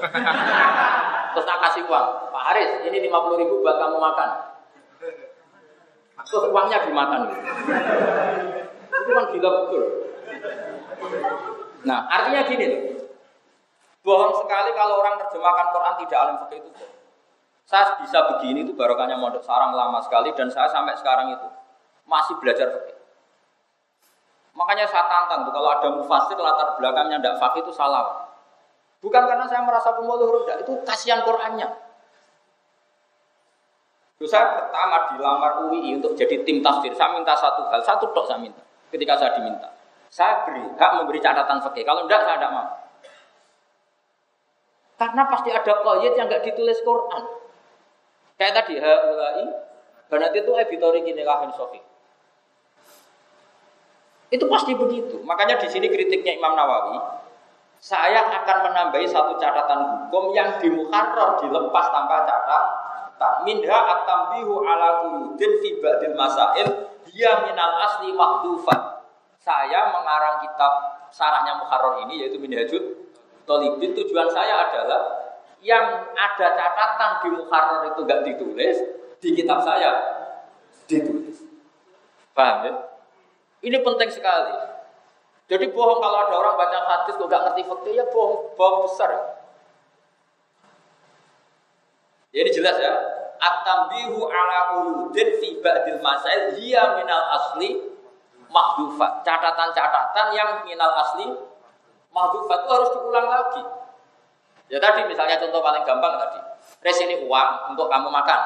terus tak kasih uang Pak Haris ini 50 ribu buat kamu makan terus uangnya dimakan itu kan gila betul nah artinya gini tuh Bohong sekali kalau orang terjemahkan Quran tidak alim fikih itu. Saya bisa begini itu barokahnya mondok sarang lama sekali dan saya sampai sekarang itu masih belajar fikih. Makanya saya tantang tuh kalau ada mufasir latar belakangnya tidak fakih itu salah. Bukan karena saya merasa pemuluh rendah, itu kasihan Qurannya. Terus saya pertama dilamar UI untuk jadi tim tafsir. Saya minta satu hal, satu tok saya minta. Ketika saya diminta, saya beri hak memberi catatan fakih. Kalau tidak saya tidak mau. Karena pasti ada koyet yang nggak ditulis Quran. Kayak tadi haulai, berarti itu editori gini lahin sofi. Itu pasti begitu. Makanya di sini kritiknya Imam Nawawi, saya akan menambahi satu catatan hukum yang di mukharrar dilepas tanpa catatan. Minha at-tambihu ala quyudin fi ba'dil masail dia minal asli mahdufan. Saya mengarang kitab sarahnya mukharrar ini yaitu Minhajul Tolibin tujuan saya adalah yang ada catatan di Mukharrar itu gak ditulis, di kitab saya ditulis. Paham ya? Ini penting sekali. Jadi bohong kalau ada orang baca hadis kok gak ngerti fakta ya bohong, bohong besar. Ya, ini jelas ya. At-tambihu ala quludin fi ba'dil masail hiya minal asli mahdufat. Catatan-catatan yang minal asli Mahdufat itu harus diulang lagi. Ya tadi misalnya contoh paling gampang tadi. Res ini uang untuk kamu makan.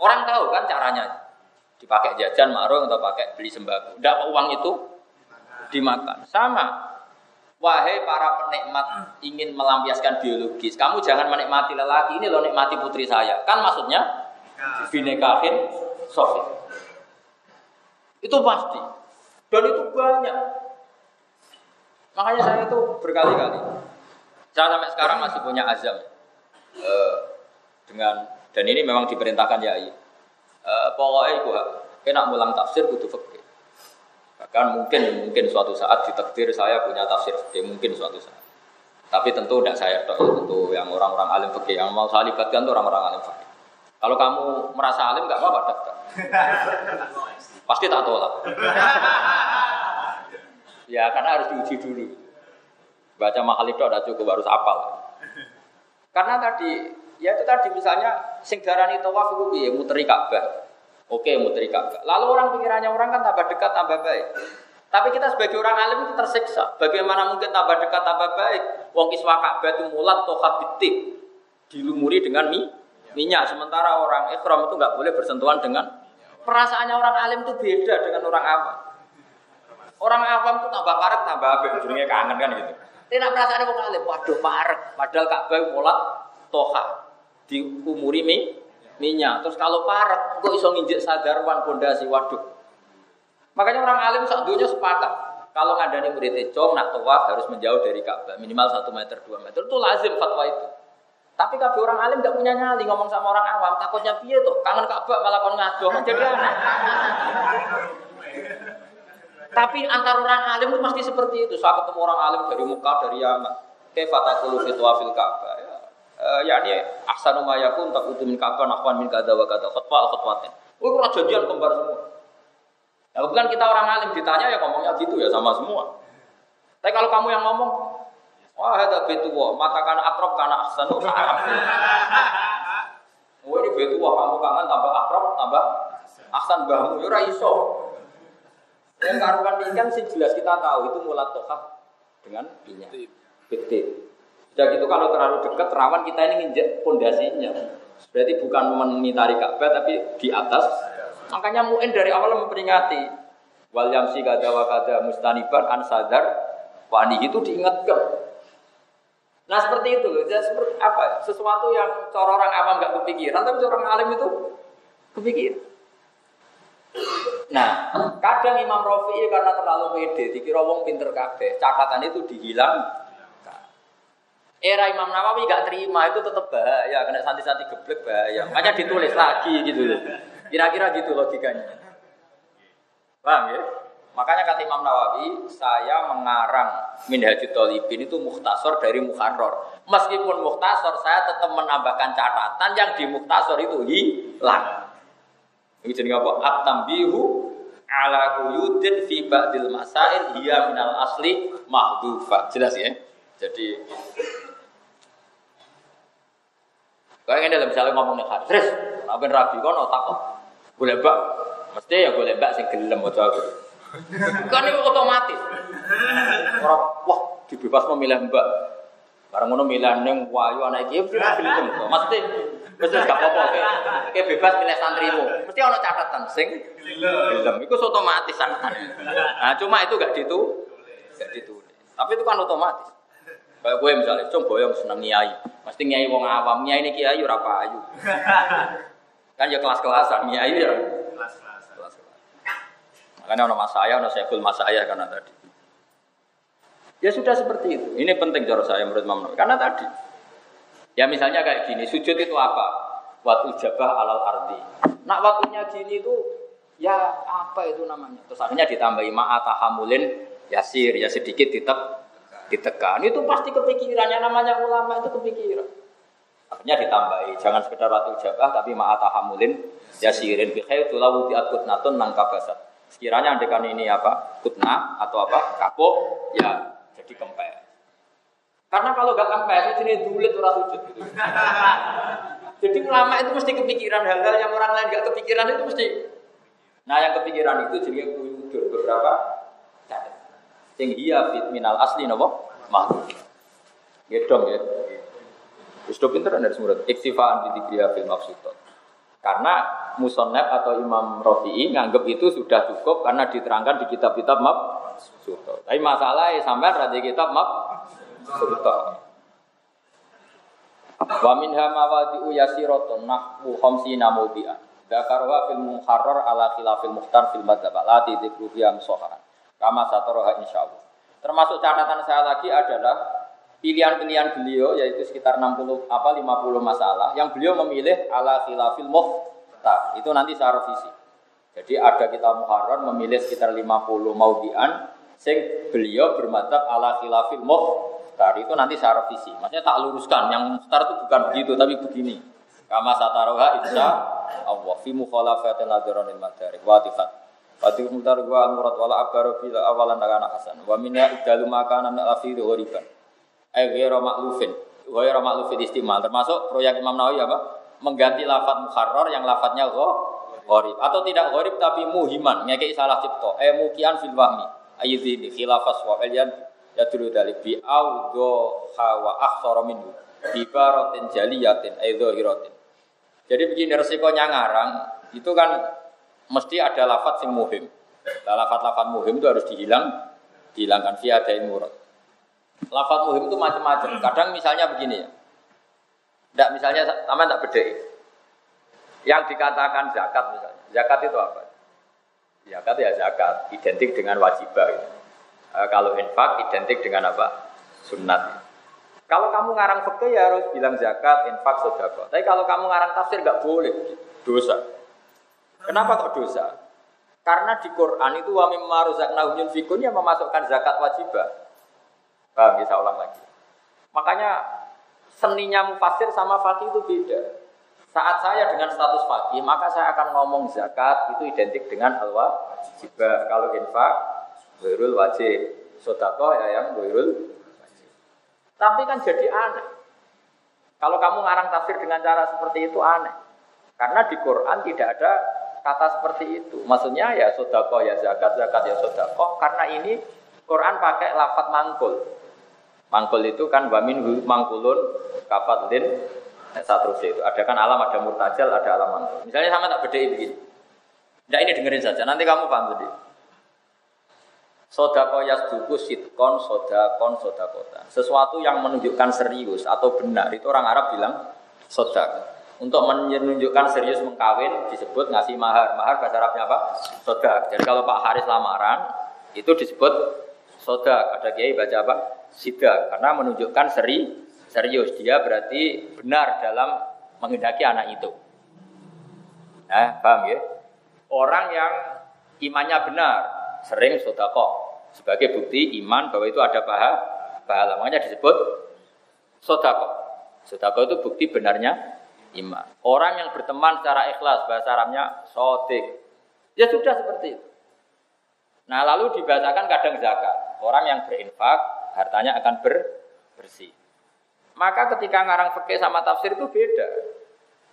Orang tahu kan caranya. Dipakai jajan, marung atau pakai beli sembako. Tidak uang itu dimakan. Sama. Wahai para penikmat ingin melampiaskan biologis, kamu jangan menikmati lelaki ini loh nikmati putri saya. Kan maksudnya binekahin sofi. Itu pasti. Dan itu banyak. Makanya saya itu berkali-kali. Saya sampai sekarang masih punya azam uh, dengan dan ini memang diperintahkan ya. Uh, pokoknya itu kena mulang tafsir butuh fikih. Bahkan mungkin mungkin suatu saat ditakdir saya punya tafsir fikih mungkin suatu saat. Tapi tentu tidak saya tentu yang orang-orang alim fikih yang mau saya libatkan itu orang-orang alim fikih. Kalau kamu merasa alim nggak apa-apa. Pasti tak tolak. Ya karena harus diuji dulu. Baca makhluk itu ada cukup harus apal. Karena tadi ya itu tadi misalnya sing darani tawaf itu piye muteri Ka'bah. Oke, muteri Ka'bah. Lalu orang pikirannya orang kan tambah dekat tambah baik. Tapi kita sebagai orang alim itu tersiksa. Bagaimana mungkin tambah dekat tambah baik? Wong kiswa Ka'bah itu mulat toha bitik dilumuri dengan mi, minyak. Sementara orang ikhram itu nggak boleh bersentuhan dengan perasaannya orang alim itu beda dengan orang awam. Orang awam tuh tambah parek tambah apik, ujungnya kangen kan gitu. Tidak perasaan wong alim, waduh parek, padahal Ka'bah mulat toha diumuri mi minyak. Terus kalau parek, kok iso nginjek sadarwan pondasi, waduh. Makanya orang alim saat dunia sepakat. Kalau ngandani murid cong nak tawaf harus menjauh dari Ka'bah minimal satu meter dua meter itu lazim fatwa itu. Tapi kalau orang alim gak punya nyali ngomong sama orang awam takutnya piye tuh kangen Ka'bah malah kon ngado kan jadi. Tapi antar orang alim itu pasti seperti itu. Saya ketemu orang alim dari Mekah, dari Yaman. Kayak kulu fitwa fil Ka'bah. Ya, uh, ya ini ahsanu ma yakun tak min Ka'bah nahwan min kada wa kada. Khutbah khutbatin. Oh, kurang jadian kembar semua. Ya bukan kita orang alim ditanya ya ngomongnya gitu ya sama semua. Tapi kalau kamu yang ngomong, wah ada betu mata kana akrab kana ahsanu Arab. Oh ini betu kamu kangen tambah akrab tambah ahsan bahmu ya iso. Yang karuan ikan sih jelas kita tahu itu mulat toha dengan minyak. Betul. Sudah gitu kalau terlalu dekat rawan kita ini nginjek pondasinya. Berarti bukan menitari Ka'bah tapi di atas. Makanya muin dari awal memperingati wal yamsi kada wa kada mustaniban an sadar wani itu diingatkan. Nah seperti itu jadi seperti apa? Sesuatu yang cara orang awam nggak kepikiran, tapi orang alim itu kepikiran. Nah, kadang Imam Rafi'i karena terlalu pede, dikira wong pinter kabeh, catatan itu dihilang. Era Imam Nawawi gak terima itu tetap bahaya, kena santi-santi geblek bahaya. Makanya ditulis lagi gitu loh. Kira-kira gitu logikanya. Paham ya? Makanya kata Imam Nawawi, saya mengarang Minhajul Talibin itu muhtasor dari Mukharrar. Meskipun muhtasor, saya tetap menambahkan catatan yang di muhtasor itu hilang. Ini jadi apa? Atam bihu ala kuyudin fi ba'dil masail hiya minal asli mahdufa. Jelas ya? Jadi kau ingin dalam misalnya ngomong nih terus tapi rabi kau no takut, boleh bak, mesti ya boleh bak sih gelem mau jawab. Kan ini otomatis. Orang wah dibebas memilih mbak, Barang ngono milih neng wayu anak iki gelem kok. Mesti mesti gak apa-apa kayak. Kayak bebas milih santrimu. Mesti ana catatan sing gelem. Iku otomatis sangat. Nah, cuma itu gak ditu gak ditulis. Tapi itu kan otomatis. Kayak gue misalnya, coba yang seneng nyai, mesti nyai wong awam, nyai ini kiai ora payu. kan ya kelas-kelasan, nyai ya Kelas-kelas. kelas-kelas. Makanya ono mas saya, ono sekul mas saya karena tadi. Ya sudah seperti itu. Ini penting cara saya menurut Imam Nawawi. Karena tadi, ya misalnya kayak gini, sujud itu apa? Waktu jabah alal ardi. Nak waktunya gini itu, ya apa itu namanya? Terus akhirnya ditambahi ma'atahamulin yasir, ya sedikit tetap ditekan. Itu pasti kepikirannya namanya ulama itu kepikiran. Akhirnya ditambahi, jangan sekedar waktu jabah, tapi ma'atahamulin yasirin. Bikhair tulawu bi'at kutnatun nangkabasat. Sekiranya andekan ini apa? Kutna atau apa? Kapok, ya jadi kempes. Karena kalau gak kempes, itu jenis dulit orang sujud gitu. Jadi ulama itu mesti kepikiran hal-hal yang orang lain gak kepikiran itu mesti. Nah yang kepikiran itu jadi kuyudur beberapa catatan. Sing hiya fit minal asli nopo makhluk. Ya dong ya. Do pinter dari semurut. Iktifaan di dikriya fil. Karena musonab atau Imam Rafi'i nganggap itu sudah cukup karena diterangkan di kitab-kitab mab suto. Tapi masalahnya sampai di kitab mab suto. Wa minha mawadi'u yasiratun nahwu khamsina mawdi'an. Dzakarwa fil muharrar ala khilafil muhtar fil madzhab la tidikru fiha musaharan. Kama sataraha insyaallah. Termasuk catatan saya lagi adalah pilihan-pilihan beliau yaitu sekitar 60 apa 50 masalah yang beliau memilih ala khilafil muhtar. Itu nanti saya revisi. Jadi ada kita muharrar memilih sekitar 50 maudian sing beliau bermadzhab ala khilafil muhtar. Itu nanti saya revisi. Maksudnya tak luruskan yang muhtar itu bukan begitu tapi begini. Kama sataroha insya Allah fi mukhalafatin nadharanil madarik wa tifat. Fati mutar gua al-murad wala akbaru bila awalan nakana hasan. Wa minya idalu makana min al-afiri ghoriban. Eh ghairu maklufin. Ghairu maklufin istimal. Termasuk proyek Imam Nawawi apa? Mengganti lafat mukharrar yang lafadznya gharib. Atau tidak gharib tapi muhiman. Ngekei salah cipto. Eh mukian fil wahmi. Ayyidhini khilafas wa elian yadulu dalik bi awdo hawa akhsara minhu. Bi barotin jaliyatin aidho hirotin. Jadi begini resikonya ngarang itu kan mesti ada lafat sing muhim. Nah, lafat-lafat muhim itu harus dihilang, dihilangkan via dain murad. Lafat muhim itu macam-macam. Kadang misalnya begini ya. Tidak misalnya sama tak beda. Yang dikatakan zakat misalnya. Zakat itu apa? Zakat ya zakat, identik dengan wajibah. Gitu. E, kalau infak identik dengan apa? Sunnat. Kalau kamu ngarang fikih ya harus bilang zakat, infak, sedekah. Tapi kalau kamu ngarang tafsir nggak boleh, dosa. Kenapa kok dosa? Karena di Quran itu wa mimma razaqnahum yunfikun yang memasukkan zakat wajibah. Paham bisa ulang lagi. Makanya seninya mufasir sama fakih itu beda. Saat saya dengan status fakih, maka saya akan ngomong zakat itu identik dengan al wajibah. Kalau infak, wirul wajib. Sodako ya yang wirul tapi kan jadi aneh. Kalau kamu ngarang tafsir dengan cara seperti itu aneh. Karena di Quran tidak ada kata seperti itu. Maksudnya ya sodako ya zakat, zakat ya sodako. Karena ini Quran pakai lafat mangkul. Mangkul itu kan wamin mangkulun kafatlin satu itu. Ada kan alam, ada murtajal, ada alam mangkul. Misalnya sama tak beda begini. Nah ini dengerin saja, nanti kamu paham sendiri. Sodako yasduku sitkon sodakon sodakota. Sesuatu yang menunjukkan serius atau benar itu orang Arab bilang sodak. Untuk menunjukkan serius mengkawin disebut ngasih mahar. Mahar bahasa Arabnya apa? Sodak. Jadi kalau Pak Haris lamaran itu disebut sodak. Ada kiai baca apa? Sidak. Karena menunjukkan seri serius. Dia berarti benar dalam menghendaki anak itu. Nah, paham ya? Orang yang imannya benar, sering sodako sebagai bukti iman bahwa itu ada pahala pahala. Makanya disebut sodako sodako itu bukti benarnya iman. Orang yang berteman secara ikhlas bahasa Arabnya sodik ya sudah seperti itu. Nah lalu dibacakan kadang zakat. Orang yang berinfak hartanya akan ber bersih maka ketika ngarang fikih sama tafsir itu beda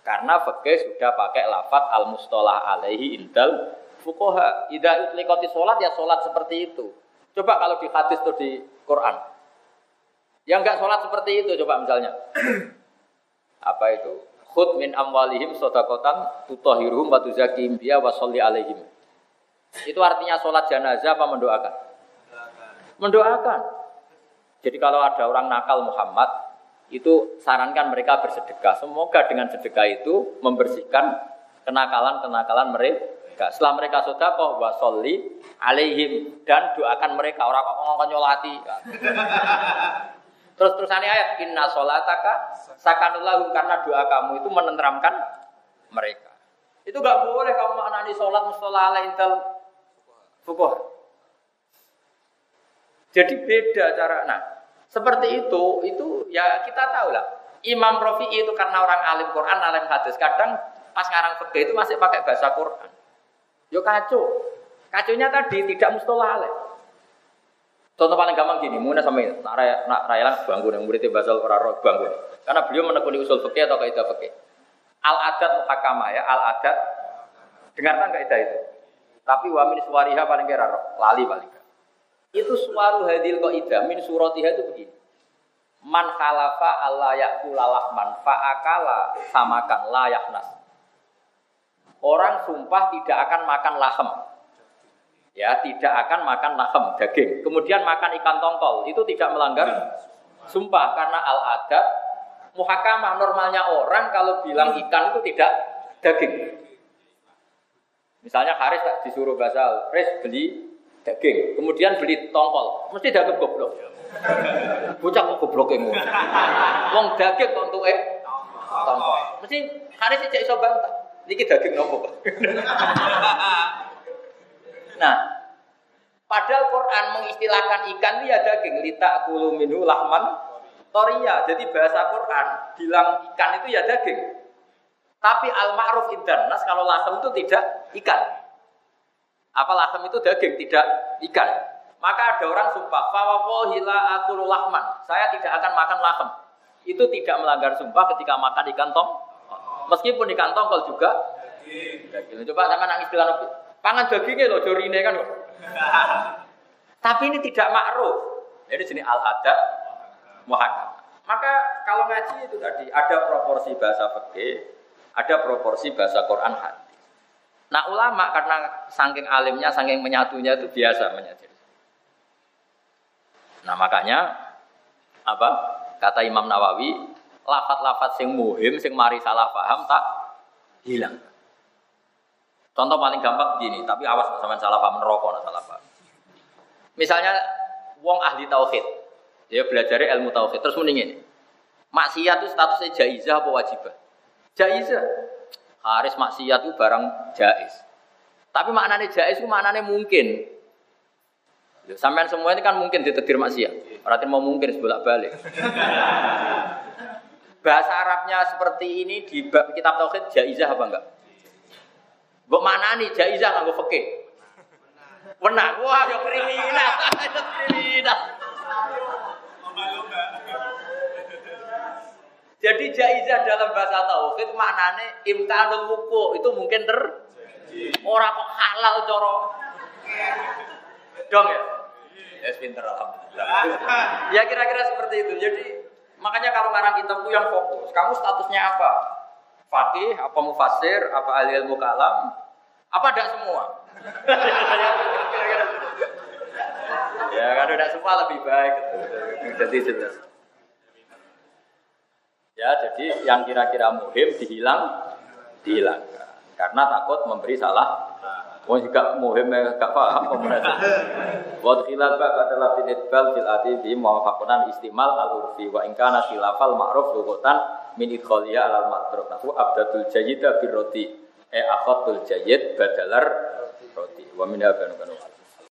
Karena fikih sudah pakai lafat al mustolah alaihi indal fukoha. Ida utlikoti sholat ya sholat seperti itu. Coba kalau di hadis tuh di Quran. Yang enggak sholat seperti itu coba misalnya. Apa itu? Khud min amwalihim sodakotan tutohiruhum wa tuzakim biya wa sholli alaihim. Itu artinya sholat jenazah apa mendoakan? Mendoakan. Jadi kalau ada orang nakal Muhammad, itu sarankan mereka bersedekah. Semoga dengan sedekah itu membersihkan kenakalan-kenakalan mereka. Setelah mereka sodakoh, wasolli alaihim dan doakan mereka orang kok ngomong nyolati. Terus terusannya ayat inna sholataka sakanulahum karena doa kamu itu menenteramkan mereka. Itu gak boleh kamu maknani sholat mustola ala intel fukoh. Jadi beda cara. Nah, seperti itu, itu ya kita tahu lah. Imam Rafi'i itu karena orang alim Quran, alim hadis. Kadang pas ngarang fikih itu masih pakai bahasa Quran. Yo kacau. Kacaunya tadi tidak mustola alaih. Contoh paling gampang gini, muna sama nak raya, nak raya bangku yang muridnya bahasa Al-Quran bangku. Karena beliau menekuni usul fikih atau kaidah fikih. Al adat muhakama ya, al adat. Dengarkan kaidah itu. Tapi wamin suariha paling kira lali paling. Itu suaru hadil kaidah min suratiha itu begini. Man khalafa Allah yakulalah man fa'akala samakan layak nas. Orang sumpah tidak akan makan lahem ya tidak akan makan lahem daging. Kemudian makan ikan tongkol itu tidak melanggar sumpah karena al adat muhakamah normalnya orang kalau bilang ikan itu tidak daging. Misalnya Haris disuruh basal, Haris beli daging, kemudian beli tongkol, mesti daging goblok. Bocah kok goblok yang Wong daging kok untuk eh tongkol. Mesti Haris tidak iso bantah. Niki daging nopo Nah, padahal Quran mengistilahkan ikan itu ya daging, lita kulu minhu lahman toria. Jadi bahasa Quran bilang ikan itu ya daging. Tapi al ma'ruf nas kalau lahem itu tidak ikan. Apa lahem itu daging, tidak ikan. Maka ada orang sumpah, fawawohila akulu lahman. Saya tidak akan makan lahem. Itu tidak melanggar sumpah ketika makan ikan tong. Meskipun ikan tongkol juga daging. Coba sama nangis bilang Pangan dagingnya loh, jorine kan. Tapi ini tidak makruh. Jadi sini al adab muhakam. Maka kalau ngaji itu tadi ada proporsi bahasa fikih, ada proporsi bahasa Quran hadis. Nah ulama karena saking alimnya, saking menyatunya itu biasa menyatu. Nah makanya apa kata Imam Nawawi, lafat-lafat sing muhim, sing mari salah paham tak hilang. Contoh paling gampang begini, tapi awas sama salah paham neraka salah paham. Misalnya wong ahli tauhid, dia belajar ilmu tauhid terus mendingin. Maksiat itu statusnya jaizah apa wajibah? Jaizah. Haris maksiat itu barang jaiz. Tapi maknanya jaiz itu maknanya mungkin. Sampai semua ini kan mungkin ditetir maksiat. Berarti mau mungkin sebolak balik. Bahasa Arabnya seperti ini di kitab tauhid jaizah apa enggak? Mbok nih jaizah nganggo fikih. Wenang. Wah, yo kriminal. Yo kriminal. Jadi jaizah dalam bahasa tauhid maknane imkanul wuku itu mungkin ter orang kok halal coro. Dong ya? Ya pinter alhamdulillah. ya kira-kira seperti itu. Jadi makanya kalau ngarang kitab itu yang fokus. Kamu statusnya apa? fakih, apa mufasir, apa ahli ilmu kalam, apa tidak semua? ya kalau tidak semua lebih baik. Jadi jelas. Ya, jadi yang kira-kira muhim dihilang, dihilangkan. Karena takut memberi salah Mau juga muhim gak paham pemerintah. Buat khilaf adalah tinitbal fil ati mawafakunan istimal al urfi wa ingkana khilafal ma'ruf lukutan min idkhaliya alal matruf. Nahu abdadul jayyida birroti. E akhatul jayyid badalar roti. Wa min habanu